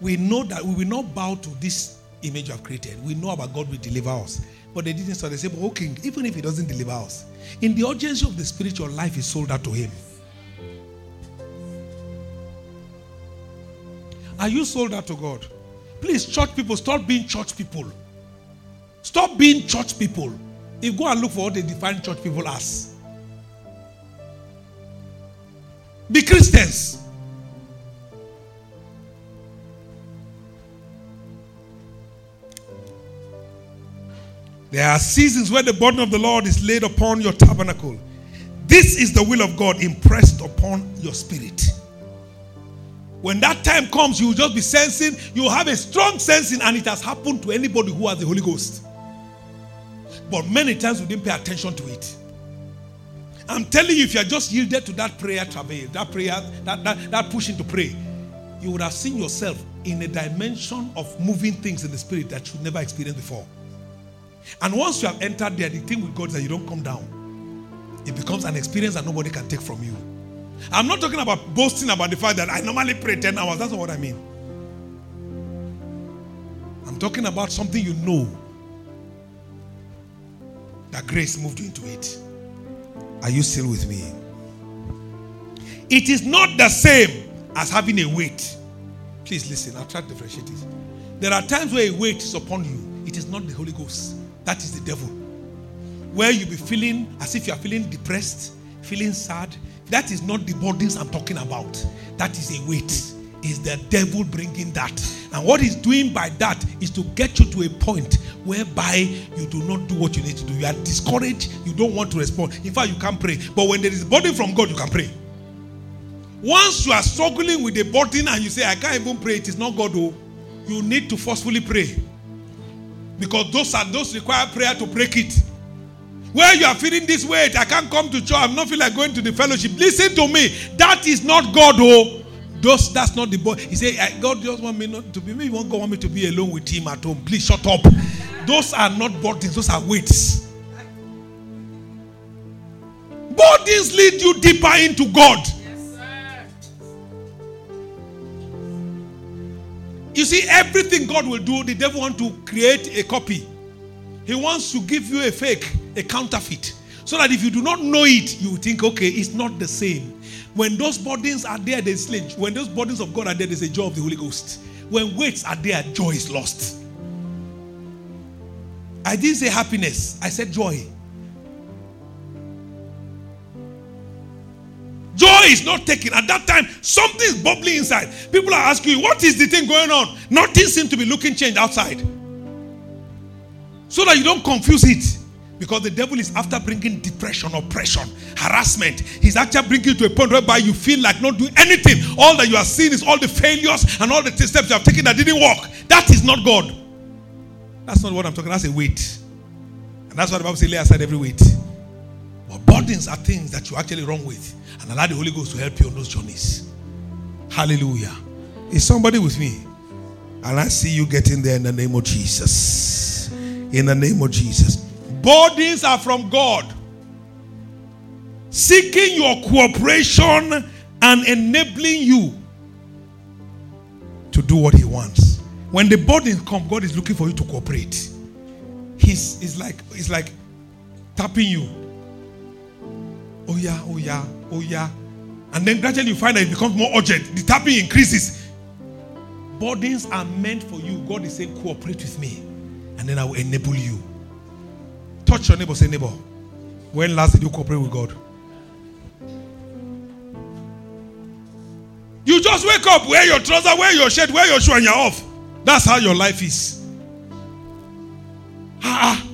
We know that we will not bow to this image you have created. We know about God will deliver us. But they didn't so they said, Oh king, even if he doesn't deliver us, in the urgency of the spiritual life is sold out to him. Are you sold out to God? Please, church people, stop being church people. Stop being church people. You go and look for what they define church people as. Be Christians. There are seasons where the burden of the Lord is laid upon your tabernacle. This is the will of God impressed upon your spirit. When that time comes, you will just be sensing, you will have a strong sensing, and it has happened to anybody who has the Holy Ghost. But many times we didn't pay attention to it. I'm telling you, if you are just yielded to that prayer travail, that prayer, that, that, that pushing to pray, you would have seen yourself in a dimension of moving things in the spirit that you never experienced before. And once you have entered there, the thing with God is that you don't come down. It becomes an experience that nobody can take from you. I'm not talking about boasting about the fact that I normally pray 10 hours. That's not what I mean. I'm talking about something you know that grace moved you into it. Are you still with me? It is not the same as having a weight. Please listen, I'll try to differentiate it. There are times where a weight is upon you, it is not the Holy Ghost, that is the devil. Where you be feeling as if you are feeling depressed, feeling sad, that is not the burdens I'm talking about. That is a weight. Is the devil bringing that. And what he's doing by that is to get you to a point whereby you do not do what you need to do. You are discouraged. You don't want to respond. In fact, you can't pray. But when there is burden from God, you can pray. Once you are struggling with a burden and you say, I can't even pray, it is not God, oh, you need to forcefully pray. Because those are those require prayer to break it. Where you are feeling this weight, I can't come to church, I'm not feeling like going to the fellowship. Listen to me. That is not God, oh. Those, that's not the boy. He said, God just want me not to be me. Won't God want me to be alone with him at home. Please shut up. Those are not burdens, those are weights. Burdens lead you deeper into God. You see, everything God will do, the devil want to create a copy. He wants to give you a fake, a counterfeit. So that if you do not know it, you think, okay, it's not the same. When those burdens are there, there's sledge. When those burdens of God are there, there's a joy of the Holy Ghost. When weights are there, joy is lost. I didn't say happiness, I said joy. Joy is not taken. At that time, something is bubbling inside. People are asking you, what is the thing going on? Nothing seems to be looking changed outside. So that you don't confuse it. Because the devil is after bringing depression, oppression, harassment. He's actually bringing you to a point whereby you feel like not doing anything. All that you are seeing is all the failures and all the steps you have taken that didn't work. That is not God. That's not what I'm talking. That's a weight. And that's what the Bible says lay aside every weight. But burdens are things that you're actually wrong with. And allow the Holy Ghost to help you on those journeys. Hallelujah. Is somebody with me? And I see you getting there in the name of Jesus. In the name of Jesus. Burdens are from God. Seeking your cooperation and enabling you to do what He wants. When the burden comes, God is looking for you to cooperate. He's, he's like he's like tapping you. Oh yeah, oh yeah, oh yeah. And then gradually you find that it becomes more urgent. The tapping increases. Burdens are meant for you. God is saying, cooperate with me. And then I will enable you. Touch your neighbor, say, neighbor. When last did you cooperate with God? You just wake up, wear your trouser, wear your shirt, wear your shoe, and you're off. That's how your life is. Ah,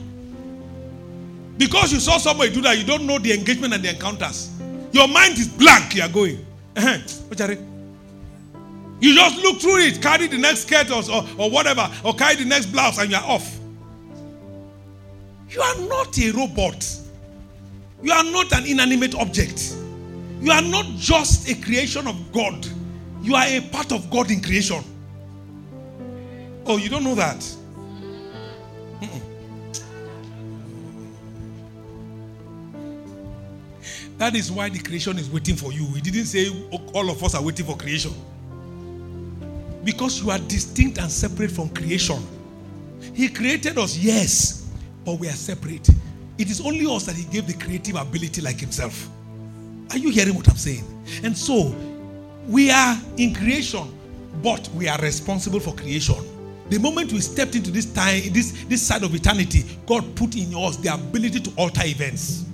because you saw somebody do that, you don't know the engagement and the encounters. Your mind is blank. You are going. Uh-huh. Oh, you just look through it, carry the next skirt or, or, or whatever, or carry the next blouse, and you are off. You are not a robot. You are not an inanimate object. You are not just a creation of God. You are a part of God in creation. Oh, you don't know that? That is why the creation is waiting for you. He didn't say all of us are waiting for creation. Because you are distinct and separate from creation. He created us, yes, but we are separate. It is only us that He gave the creative ability like Himself. Are you hearing what I'm saying? And so, we are in creation, but we are responsible for creation. The moment we stepped into this time, this, this side of eternity, God put in us the ability to alter events.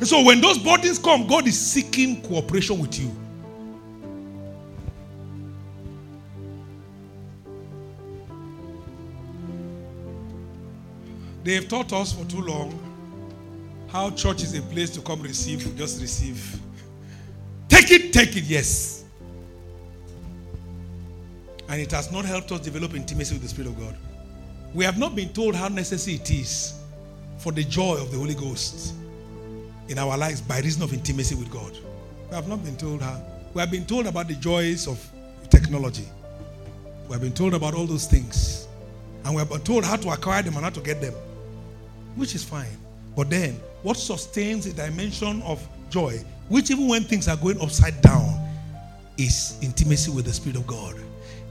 And so when those burdens come, God is seeking cooperation with you. They have taught us for too long how church is a place to come receive, just receive. Take it, take it, yes. And it has not helped us develop intimacy with the Spirit of God. We have not been told how necessary it is for the joy of the Holy Ghost in our lives by reason of intimacy with God. We have not been told how. We have been told about the joys of technology. We have been told about all those things. And we have been told how to acquire them and how to get them, which is fine. But then, what sustains a dimension of joy, which even when things are going upside down, is intimacy with the Spirit of God.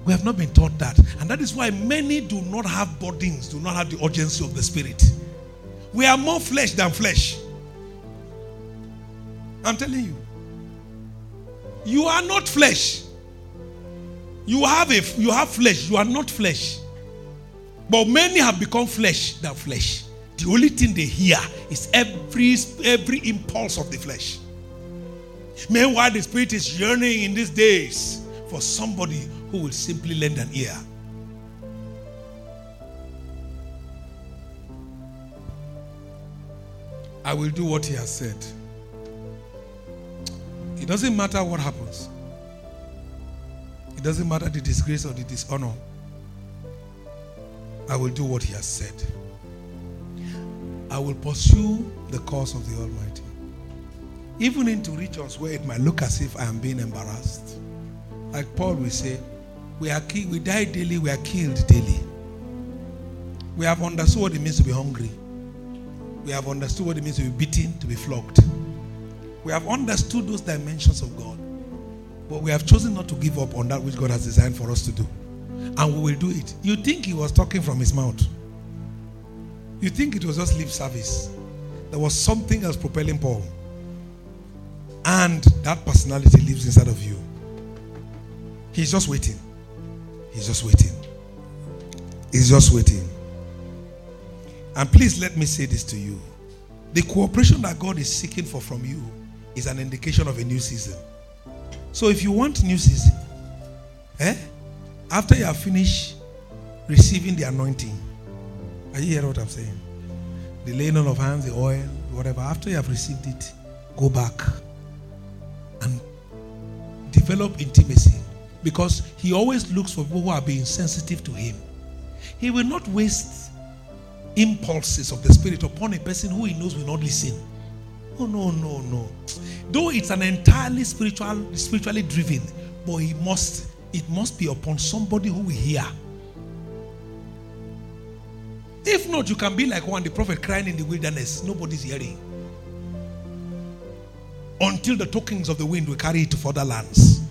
We have not been taught that. And that is why many do not have burdens, do not have the urgency of the Spirit. We are more flesh than flesh. I'm telling you. You are not flesh. You have a you have flesh, you are not flesh. But many have become flesh than flesh. The only thing they hear is every every impulse of the flesh. Meanwhile, the spirit is yearning in these days for somebody who will simply lend an ear. I will do what he has said. It doesn't matter what happens. It doesn't matter the disgrace or the dishonor. I will do what he has said. I will pursue the cause of the Almighty. Even into regions where it might look as if I am being embarrassed. Like Paul will say, we are ki- we die daily, we are killed daily. We have understood what it means to be hungry. We have understood what it means to be beaten, to be flogged. We have understood those dimensions of God. But we have chosen not to give up on that which God has designed for us to do. And we will do it. You think he was talking from his mouth. You think it was just lip service. There was something else propelling Paul. And that personality lives inside of you. He's just waiting. He's just waiting. He's just waiting. And please let me say this to you. The cooperation that God is seeking for from you is an indication of a new season. So if you want new season, eh? After you have finished receiving the anointing, are you hearing what I'm saying? The laying on of hands, the oil, whatever. After you have received it, go back and develop intimacy. Because he always looks for people who are being sensitive to him. He will not waste impulses of the spirit upon a person who he knows will not listen. Oh no, no, no. Though it's an entirely spiritual, spiritually driven, but he must, it must be upon somebody who will hear. If not, you can be like one the prophet crying in the wilderness. Nobody's hearing. Until the tokens of the wind will carry it to further lands.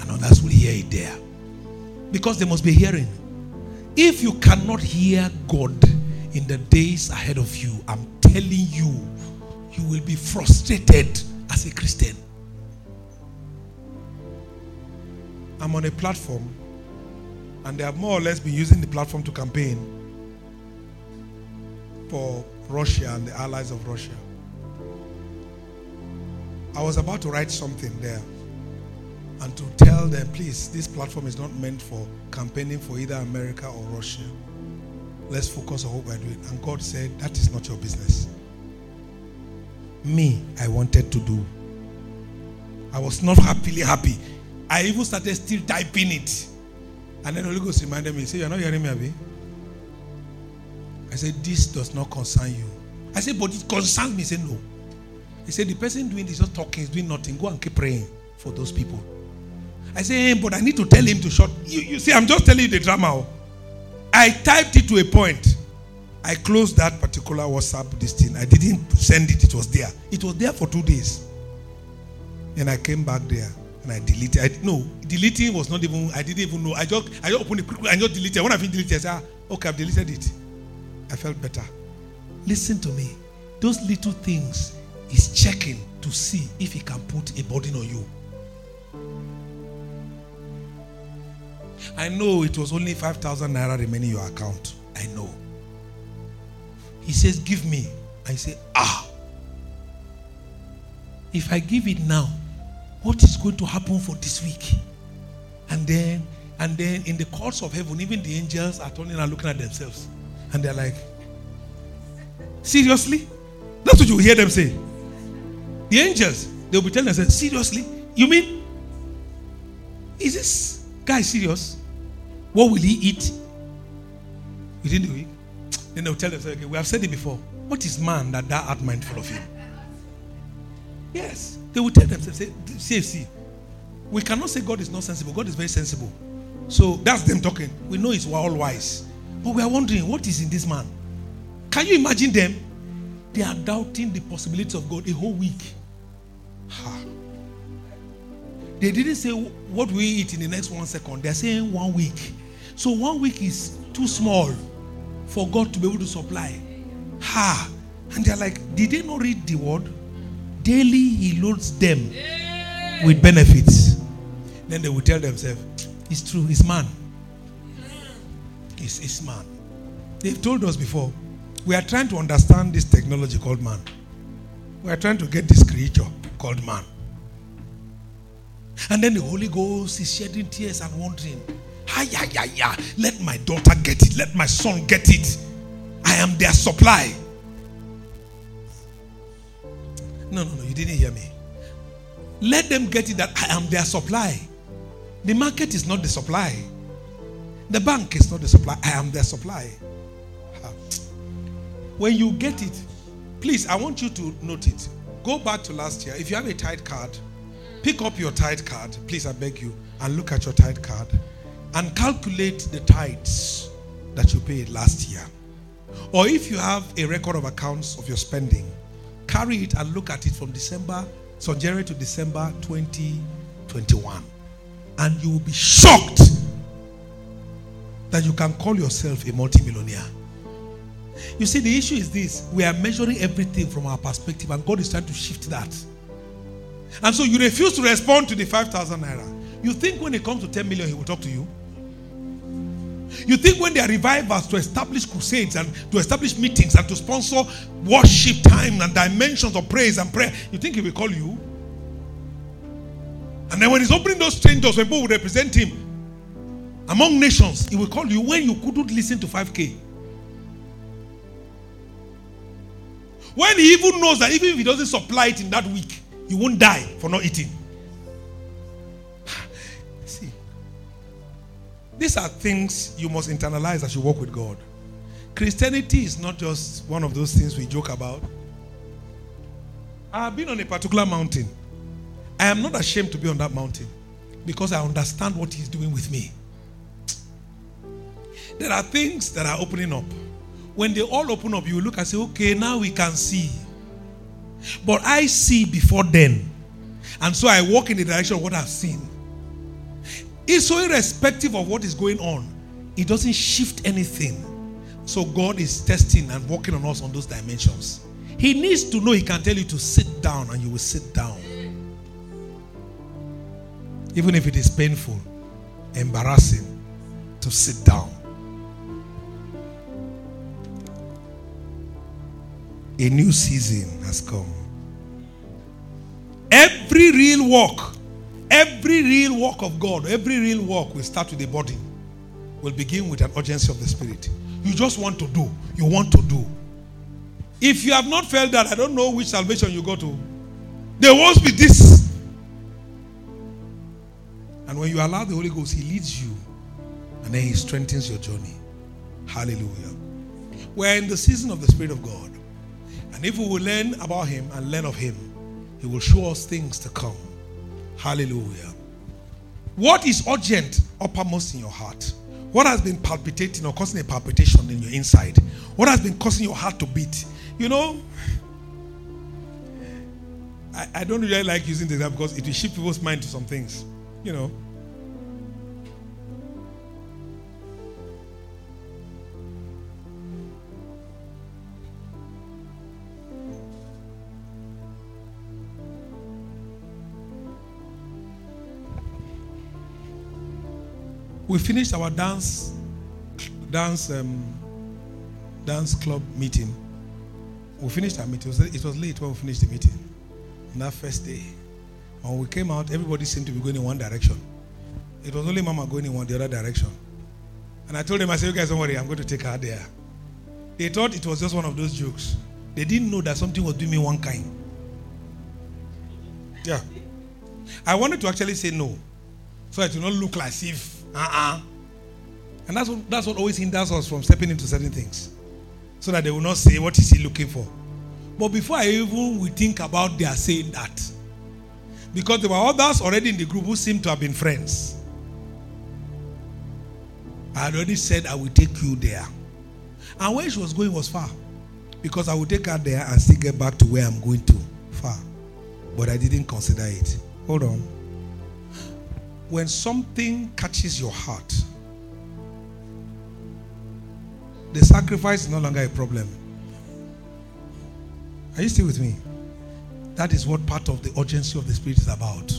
And others will hear it there. Because they must be hearing. If you cannot hear God in the days ahead of you, I'm telling you, you will be frustrated as a Christian. I'm on a platform, and they have more or less been using the platform to campaign for Russia and the allies of Russia. I was about to write something there, and to tell them, please, this platform is not meant for campaigning for either America or Russia. Let's focus on what we're doing. And God said, that is not your business. Me, I wanted to do. I was not happily happy. I even started still typing it. And then Holy Ghost reminded me, say, You're not hearing me, Abi? I said, This does not concern you. I said, But it concerns me. He said, No. He said, The person doing this, not talking, is doing nothing. Go and keep praying for those people. I said, hey, But I need to tell him to shut. You, you see, I'm just telling you the drama. Oh. I typed it to a point. I closed that particular WhatsApp this thing. I didn't send it, it was there. It was there for two days. And I came back there and I deleted. I, no, deleting was not even. I didn't even know. I just I just opened it quickly and just deleted. When I finished deleting, I said, ah, okay, I've deleted it. I felt better. Listen to me. Those little things is checking to see if he can put a burden on you. I know it was only 5,000 naira remaining in your account. I know. He says, Give me. I say, Ah. If I give it now, what is going to happen for this week? And then, and then in the courts of heaven, even the angels are turning and looking at themselves. And they're like, Seriously? That's what you hear them say. The angels, they'll be telling themselves, Seriously? You mean? Is this guy serious? What will he eat within the week? Then they'll tell themselves, okay, we have said it before. What is man that thou art mindful of him? Yes. They will tell themselves, say, see, see, we cannot say God is not sensible. God is very sensible. So that's them talking. We know he's all wise. But we are wondering, what is in this man? Can you imagine them? They are doubting the possibility of God a whole week. Ha. They didn't say what we eat in the next one second. They're saying one week. So one week is too small for God to be able to supply. Ha! And they're like, did they not read the word? Daily he loads them with benefits. Then they will tell themselves, it's true, it's man. It's, it's man. They've told us before, we are trying to understand this technology called man. We are trying to get this creature called man. And then the Holy Ghost is shedding tears and wondering, Hi, yeah, yeah, yeah. Let my daughter get it. Let my son get it. I am their supply. No, no, no, you didn't hear me. Let them get it that I am their supply. The market is not the supply. The bank is not the supply. I am their supply. When you get it, please, I want you to note it. Go back to last year. If you have a tithe card, pick up your tithe card, please, I beg you, and look at your tithe card and calculate the tithes that you paid last year. Or if you have a record of accounts of your spending, carry it and look at it from December, so January to December 2021. And you will be shocked that you can call yourself a multimillionaire. You see, the issue is this we are measuring everything from our perspective, and God is trying to shift that. And so you refuse to respond to the 5,000 naira. You think when it comes to 10 million, He will talk to you? You think when there are revivals to establish crusades and to establish meetings and to sponsor worship time and dimensions of praise and prayer, you think he will call you? And then when he's opening those strangers, when people will represent him among nations, he will call you when you couldn't listen to 5K. When he even knows that even if he doesn't supply it in that week, you won't die for not eating. These are things you must internalize as you walk with God. Christianity is not just one of those things we joke about. I have been on a particular mountain. I am not ashamed to be on that mountain because I understand what He's doing with me. There are things that are opening up. When they all open up, you look and say, okay, now we can see. But I see before then. And so I walk in the direction of what I've seen. It's so irrespective of what is going on, it doesn't shift anything. So God is testing and working on us on those dimensions. He needs to know He can tell you to sit down and you will sit down. Even if it is painful, embarrassing to sit down. A new season has come. Every real work, Every real work of God, every real work will start with the body, will begin with an urgency of the spirit. You just want to do. You want to do. If you have not felt that, I don't know which salvation you go to. There won't be this. And when you allow the Holy Ghost, He leads you and then He strengthens your journey. Hallelujah. We're in the season of the Spirit of God. And if we will learn about Him and learn of Him, He will show us things to come. Hallelujah. What is urgent uppermost in your heart? What has been palpitating or causing a palpitation in your inside? What has been causing your heart to beat? You know, I, I don't really like using this because it will shift people's mind to some things. You know. We finished our dance dance um, dance club meeting. We finished our meeting. It was, late when we finished the meeting. On that first day. When we came out, everybody seemed to be going in one direction. It was only Mama going in one the other direction. And I told them, I said, you guys don't worry, I'm going to take her there. They thought it was just one of those jokes. They didn't know that something was doing me one kind. Yeah. I wanted to actually say no. So it will not look like if uh-uh. And that's what, that's what always hinders us from stepping into certain things. So that they will not say, what is he looking for? But before I even we think about their saying that, because there were others already in the group who seemed to have been friends. I had already said I will take you there. And where she was going was far. Because I would take her there and still get back to where I'm going to. Far. But I didn't consider it. Hold on when something catches your heart, the sacrifice is no longer a problem. Are you still with me? That is what part of the urgency of the Spirit is about.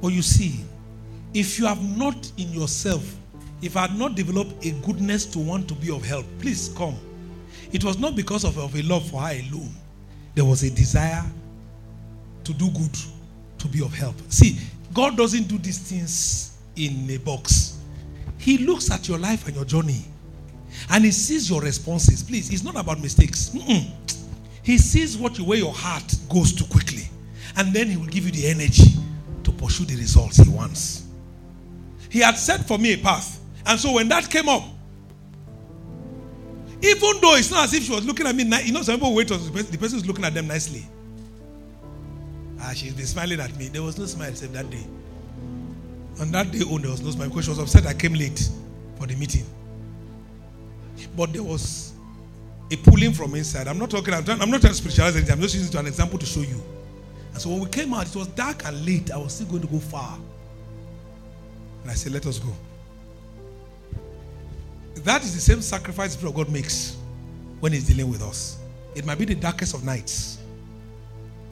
But you see, if you have not in yourself, if I had not developed a goodness to want to be of help, please come. It was not because of, of a love for her alone. There was a desire to do good, to be of help. See, God doesn't do these things in a box. He looks at your life and your journey and he sees your responses. Please, it's not about mistakes. Mm-mm. He sees what you where your heart goes too quickly. And then he will give you the energy to pursue the results he wants. He had set for me a path. And so when that came up, even though it's not as if she was looking at me, you know, some people wait until the person is looking at them nicely. Ah, she's been smiling at me. There was no smile except that day. On that day, oh, there was no smile because she was upset I came late for the meeting. But there was a pulling from inside. I'm not talking, I'm, trying, I'm not trying to spiritualize anything. I'm just using it to an example to show you. And so when we came out, it was dark and late. I was still going to go far. And I said, let us go. That is the same sacrifice that God makes when He's dealing with us. It might be the darkest of nights,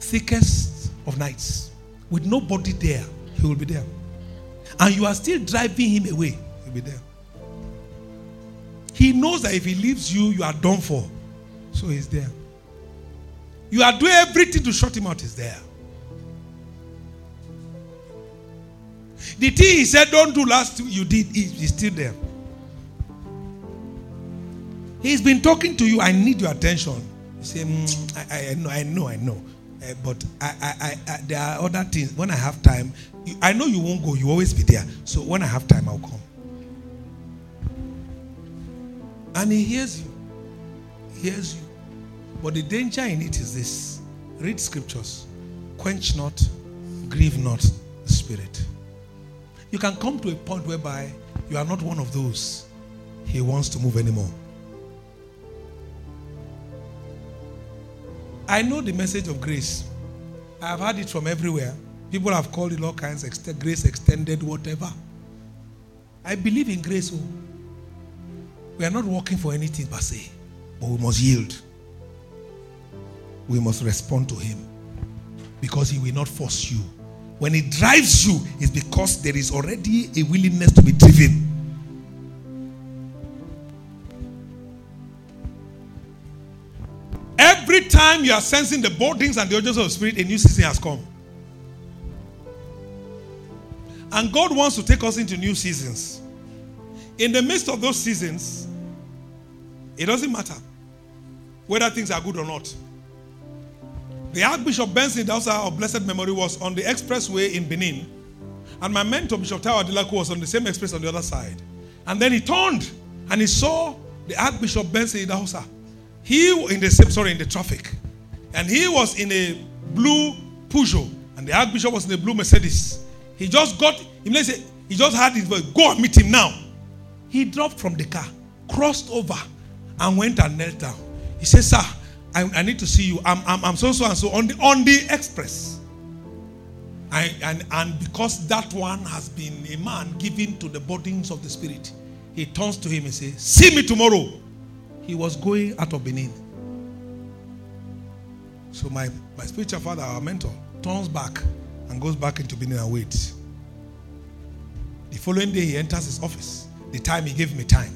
thickest of nights with nobody there, he will be there. And you are still driving him away, he'll be there. He knows that if he leaves you, you are done for. So he's there. You are doing everything to shut him out, he's there. The thing he said, don't do last you did, he's still there. He's been talking to you, I need your attention. You say, mm, I, I, I know, I know, I know. Uh, but I, I, I, there are other things. When I have time, you, I know you won't go. You always be there. So when I have time, I'll come. And he hears you. He hears you. But the danger in it is this: read scriptures, quench not, grieve not the spirit. You can come to a point whereby you are not one of those he wants to move anymore. I know the message of grace. I've heard it from everywhere. People have called it all kinds of grace extended, whatever. I believe in grace. Oh. We are not working for anything per se, but we must yield. We must respond to Him because He will not force you. When He drives you, it's because there is already a willingness to be driven. Time you are sensing the burdens and the urgency of the spirit, a new season has come. And God wants to take us into new seasons. In the midst of those seasons, it doesn't matter whether things are good or not. The Archbishop Benson Idahosa of blessed memory was on the expressway in Benin. And my mentor, Bishop Taiwo Adelako, was on the same express on the other side. And then he turned and he saw the Archbishop Benson Idahosa. He in the same sorry in the traffic. And he was in a blue Peugeot. And the Archbishop was in a blue Mercedes. He just got he just had his voice, go and meet him now. He dropped from the car, crossed over, and went and knelt down. He said, Sir, I, I need to see you. I'm, I'm, I'm so so and so on the on the express. I, and, and because that one has been a man given to the burdens of the spirit, he turns to him and says, See me tomorrow. He was going out of Benin. So my, my spiritual father, our mentor, turns back and goes back into Benin and waits. The following day, he enters his office. The time he gave me time.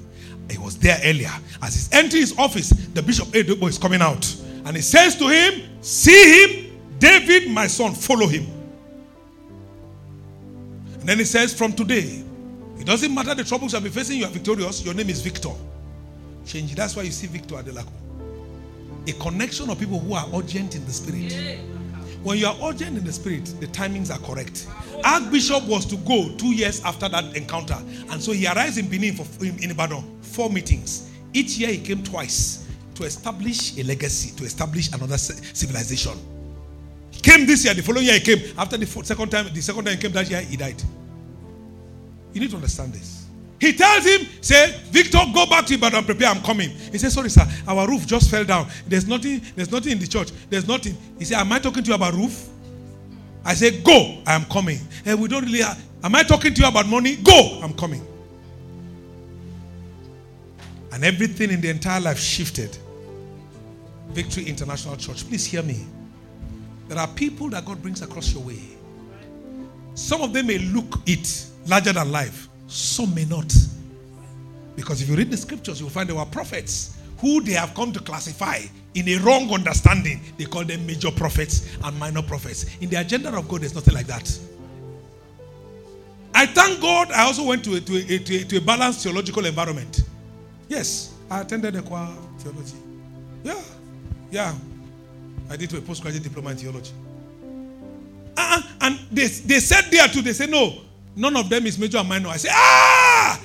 He was there earlier. As he's entering his office, the Bishop Edobo is coming out. And he says to him, See him, David, my son, follow him. And then he says, From today, it doesn't matter the troubles you'll be facing, you are victorious. Your name is Victor. Change. That's why you see Victor Adelako. A connection of people who are urgent in the spirit. When you are urgent in the spirit, the timings are correct. Archbishop was to go two years after that encounter. And so he arrives in Benin for, in, Ibadan, four meetings. Each year he came twice to establish a legacy, to establish another civilization. He came this year, the following year he came. After the second time, the second time he came that year, he died. You need to understand this. He tells him, say, Victor, go back to Ibadan, prepare, I'm coming. He says, sorry, sir, our roof just fell down. There's nothing, there's nothing in the church. There's nothing. He said, am I talking to you about roof? I say, go, I am coming. And we don't really am I talking to you about money? Go, I'm coming. And everything in the entire life shifted. Victory International Church, please hear me. There are people that God brings across your way. Some of them may look it larger than life. Some may not. Because if you read the scriptures, you'll find there were prophets who they have come to classify in a wrong understanding. They call them major prophets and minor prophets. In the agenda of God, there's nothing like that. I thank God I also went to a, to a, to a, to a balanced theological environment. Yes, I attended a choir theology. Yeah, yeah. I did a postgraduate diploma in theology. Uh-uh. And they, they said there too, they said, no, None of them is major and minor. I say, ah,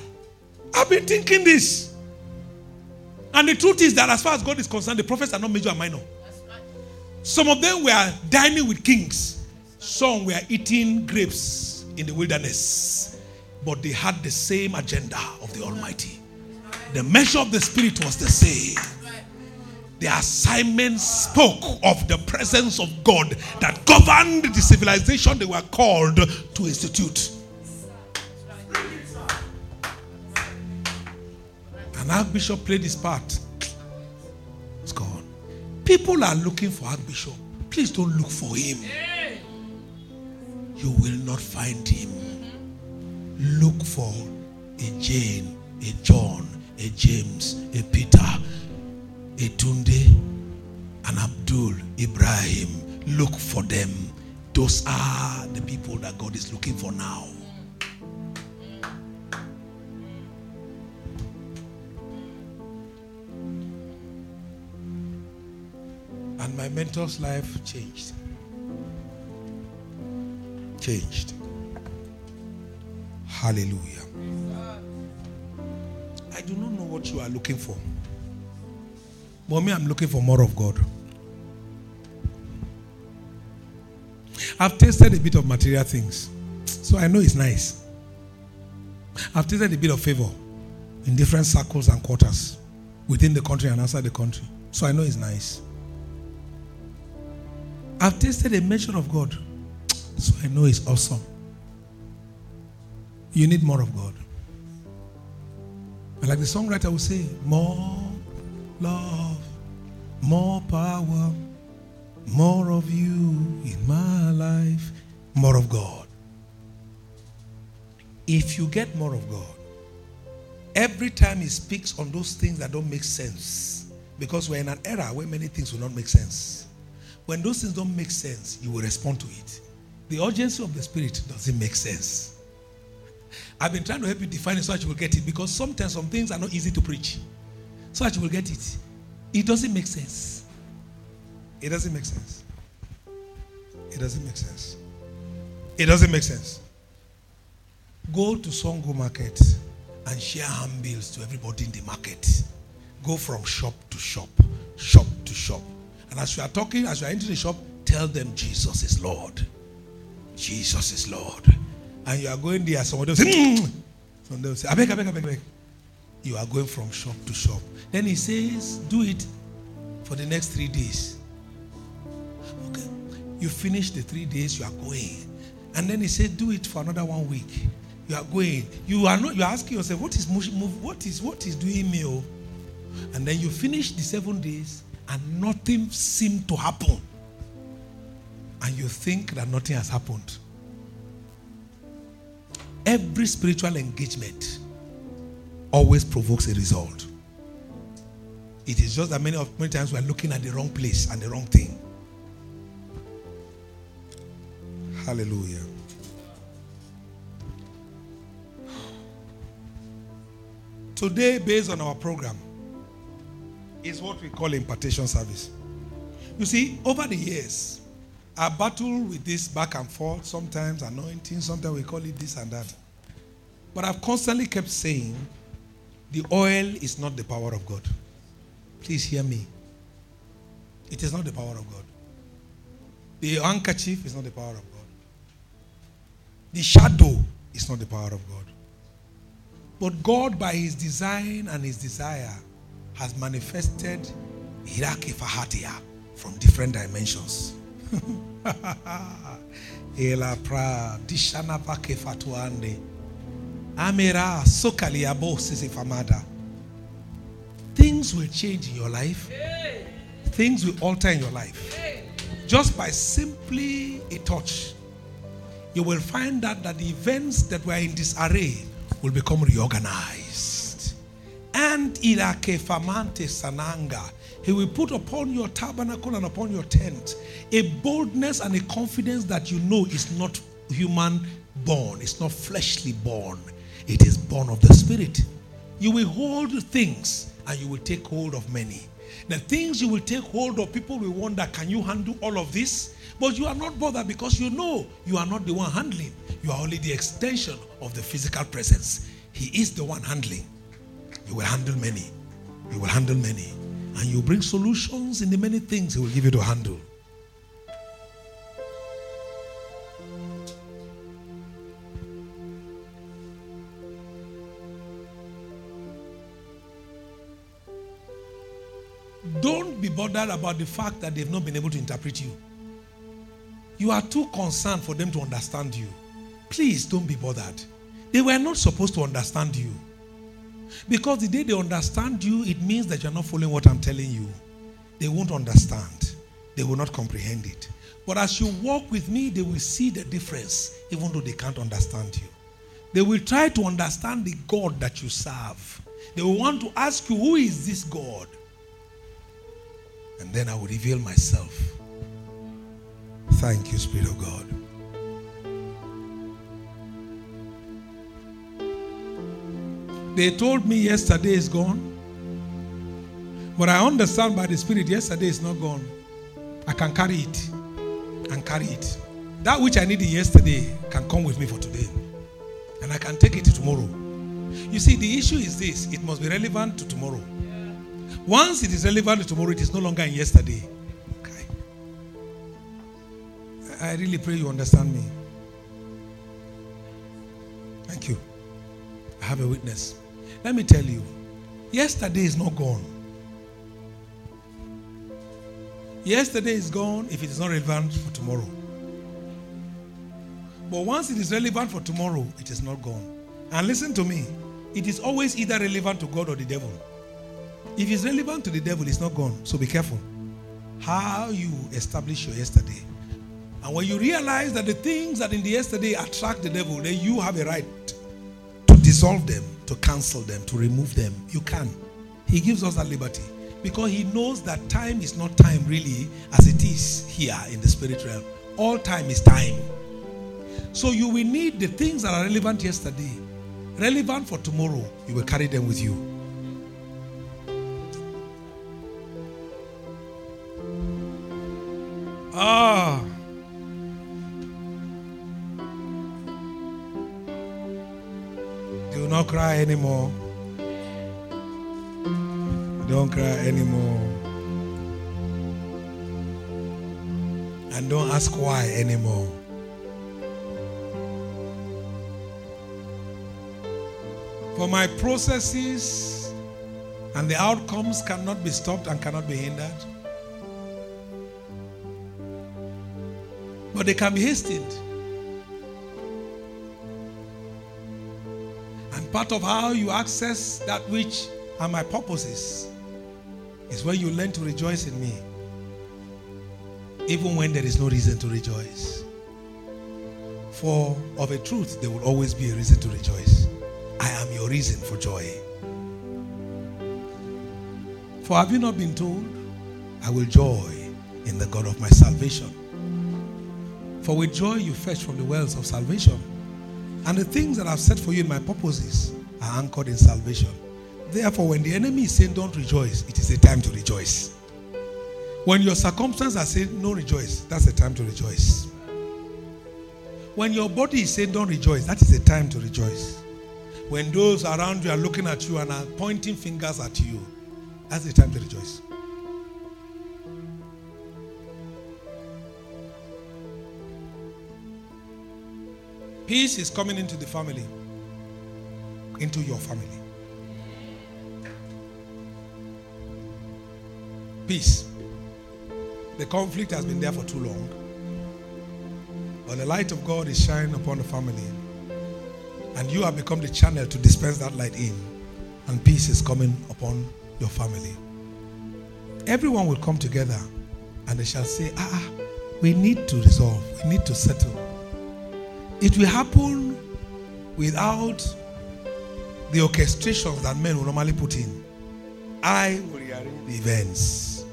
I've been thinking this. And the truth is that as far as God is concerned, the prophets are not major and minor. Some of them were dining with kings. Some were eating grapes in the wilderness. But they had the same agenda of the Almighty. The measure of the Spirit was the same. The assignment spoke of the presence of God that governed the civilization they were called to institute. Archbishop played his part. It's gone. People are looking for Archbishop. Please don't look for him. You will not find him. Look for a Jane, a John, a James, a Peter, a Tunde, an Abdul, Ibrahim. Look for them. Those are the people that God is looking for now. And my mentor's life changed. Changed. Hallelujah. I do not know what you are looking for. But me, I'm looking for more of God. I've tasted a bit of material things. So I know it's nice. I've tasted a bit of favor in different circles and quarters within the country and outside the country. So I know it's nice. I've tasted a measure of God. So I know it's awesome. You need more of God. And like the songwriter will say, more love, more power, more of you in my life, more of God. If you get more of God, every time he speaks on those things that don't make sense, because we're in an era where many things will not make sense. When those things don't make sense, you will respond to it. The urgency of the Spirit doesn't make sense. I've been trying to help you define it so that you will get it because sometimes some things are not easy to preach. So that you will get it. It doesn't make sense. It doesn't make sense. It doesn't make sense. It doesn't make sense. Go to Songo Market and share handbills to everybody in the market. Go from shop to shop, shop to shop. And as you are talking, as you are entering the shop, tell them Jesus is Lord. Jesus is Lord. And you are going there, somebody will say, mm. Will say, I beg, I beg, I beg, I beg. You are going from shop to shop. Then he says, do it for the next three days. Okay. You finish the three days, you are going. And then he said, do it for another one week. You are going. You are not. You are asking yourself, what is? What is what is doing me? Oh? And then you finish the seven days, and nothing seemed to happen. And you think that nothing has happened. Every spiritual engagement always provokes a result. It is just that many of many times we are looking at the wrong place and the wrong thing. Hallelujah. Today, based on our program, is what we call impartation service. You see, over the years, I battle with this back and forth, sometimes anointing, sometimes we call it this and that. But I've constantly kept saying the oil is not the power of God. Please hear me. It is not the power of God. The handkerchief is not the power of God. The shadow is not the power of God. But God, by His design and His desire, has manifested Iraki Fahatia from different dimensions. (laughs) Pra dishana pake fatuande. Amera sokaliabo famada. Things will change in your life. Things will alter in your life. Just by simply a touch. You will find that, that the events that were in disarray will become reorganized. And irake famante sananga. He will put upon your tabernacle and upon your tent a boldness and a confidence that you know is not human born, it's not fleshly born, it is born of the Spirit. You will hold things and you will take hold of many. The things you will take hold of, people will wonder, can you handle all of this? But you are not bothered because you know you are not the one handling. You are only the extension of the physical presence. He is the one handling. You will handle many. You will handle many. And you bring solutions in the many things He will give you to handle. Don't be bothered about the fact that they've not been able to interpret you. You are too concerned for them to understand you. Please don't be bothered. They were not supposed to understand you. Because the day they understand you, it means that you're not following what I'm telling you. They won't understand, they will not comprehend it. But as you walk with me, they will see the difference, even though they can't understand you. They will try to understand the God that you serve. They will want to ask you, Who is this God? And then I will reveal myself. Thank you, Spirit of God. They told me yesterday is gone. But I understand by the Spirit, yesterday is not gone. I can carry it and carry it. That which I needed yesterday can come with me for today. And I can take it to tomorrow. You see, the issue is this it must be relevant to tomorrow. Once it is relevant to tomorrow, it is no longer in yesterday. Okay. I really pray you understand me. Thank you. I have a witness. Let me tell you, yesterday is not gone. Yesterday is gone if it is not relevant for tomorrow. But once it is relevant for tomorrow, it is not gone. And listen to me, it is always either relevant to God or the devil. If it's relevant to the devil, it's not gone. So be careful how you establish your yesterday. And when you realize that the things that in the yesterday attract the devil, then you have a right dissolve them to cancel them, to remove them. You can. He gives us that liberty because he knows that time is not time really as it is here in the spirit realm. All time is time. So you will need the things that are relevant yesterday relevant for tomorrow, you will carry them with you. Ah. Cry anymore. Don't cry anymore. And don't ask why anymore. For my processes and the outcomes cannot be stopped and cannot be hindered. But they can be hastened. Part of how you access that which are my purposes is when you learn to rejoice in me, even when there is no reason to rejoice. For of a truth, there will always be a reason to rejoice. I am your reason for joy. For have you not been told, I will joy in the God of my salvation? For with joy you fetch from the wells of salvation. And the things that I've set for you in my purposes are anchored in salvation. Therefore, when the enemy is saying don't rejoice, it is a time to rejoice. When your circumstances are saying no rejoice, that's a time to rejoice. When your body is saying don't rejoice, that is a time to rejoice. When those around you are looking at you and are pointing fingers at you, that's the time to rejoice. Peace is coming into the family, into your family. Peace. The conflict has been there for too long. But the light of God is shining upon the family. And you have become the channel to dispense that light in. And peace is coming upon your family. Everyone will come together and they shall say, Ah, we need to resolve, we need to settle. It will happen without the orchestrations that men will normally put in. I will the events.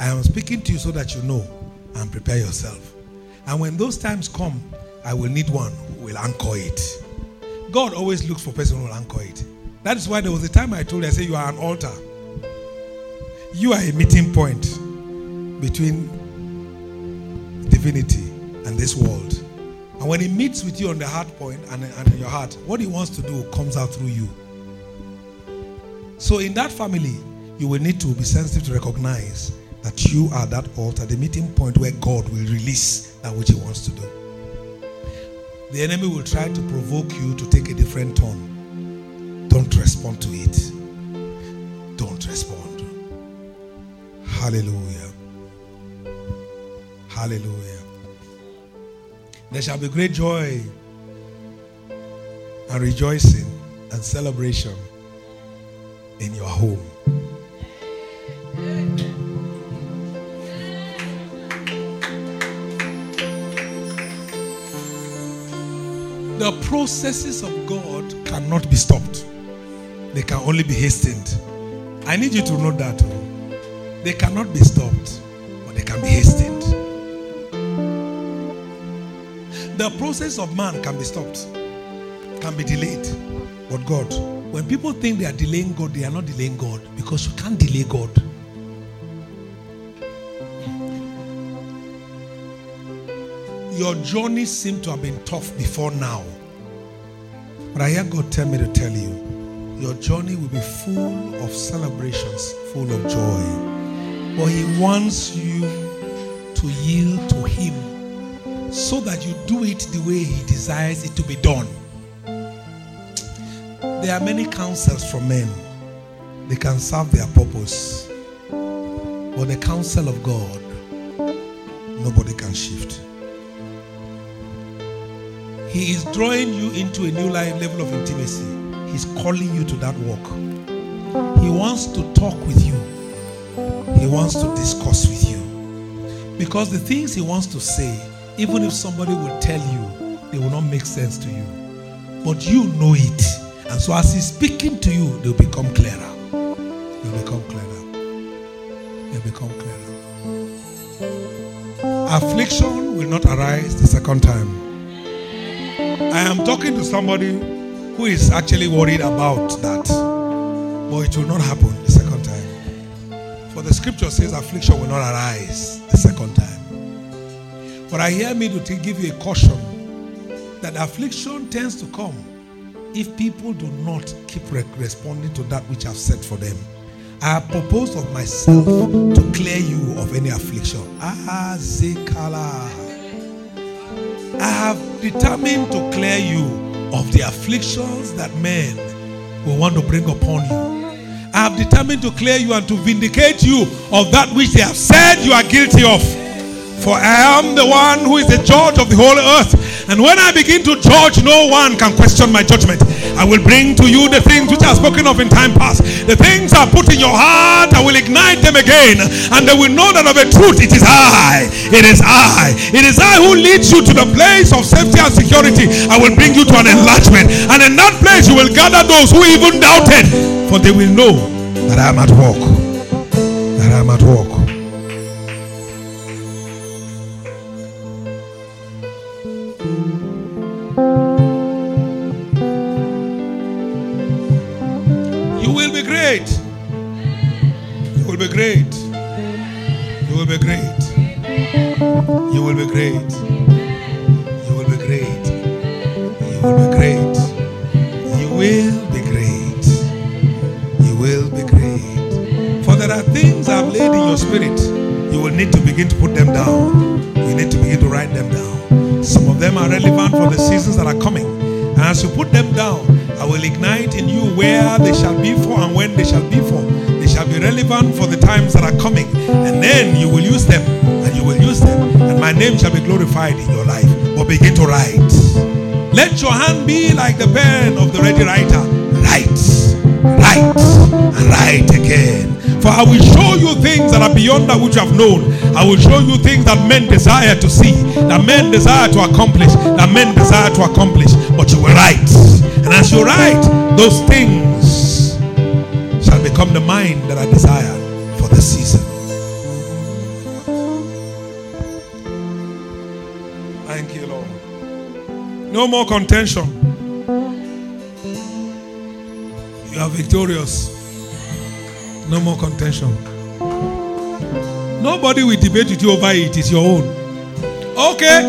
I am speaking to you so that you know and prepare yourself. And when those times come, I will need one who will anchor it. God always looks for person who will anchor it. That is why there was a time I told you, I said, You are an altar. You are a meeting point between divinity and this world. And when he meets with you on the heart point and, and in your heart, what he wants to do comes out through you. So in that family, you will need to be sensitive to recognize that you are that altar, the meeting point where God will release that which he wants to do. The enemy will try to provoke you to take a different turn. Don't respond to it. Don't respond. Hallelujah. Hallelujah. There shall be great joy and rejoicing and celebration in your home. The processes of God cannot be stopped, they can only be hastened. I need you to know that. oh. They cannot be stopped, The process of man can be stopped, can be delayed. But God, when people think they are delaying God, they are not delaying God because you can't delay God. Your journey seemed to have been tough before now. But I hear God tell me to tell you your journey will be full of celebrations, full of joy. But He wants you to yield to Him so that you do it the way He desires it to be done. There are many counsels from men, they can serve their purpose. But the counsel of God, nobody can shift. He is drawing you into a new life level of intimacy. He's calling you to that walk. He wants to talk with you. He wants to discuss with you. Because the things he wants to say, even if somebody will tell you, they will not make sense to you. But you know it. And so as he's speaking to you, they'll become clearer. They'll become clearer. They'll become clearer. Affliction will not arise the second time. I am talking to somebody who is actually worried about that. But it will not happen the second time. For the scripture says affliction will not arise the second time. But I hear me to give you a caution that affliction tends to come if people do not keep responding to that which I've said for them. I have proposed of myself to clear you of any affliction. I have determined to clear you of the afflictions that men will want to bring upon you. I have determined to clear you and to vindicate you of that which they have said you are guilty of. For I am the one who is the judge of the whole earth. And when I begin to judge, no one can question my judgment. I will bring to you the things which are spoken of in time past. The things I put in your heart, I will ignite them again. And they will know that of a truth, it is I. It is I. It is I who leads you to the place of safety and security. I will bring you to an enlargement. And in that place, you will gather those who even doubted. For they will know that I am at work. That I am at work. In your life. But begin to write. Let your hand be like the pen of the ready writer. Write, write, and write again. For I will show you things that are beyond that which you have known. I will show you things that men desire to see, that men desire to accomplish, that men desire to accomplish. But you will write. And as you write, those things shall become the mind that I desire No more contention. You are victorious. No more contention. Nobody will debate with you over it. It's your own. Okay.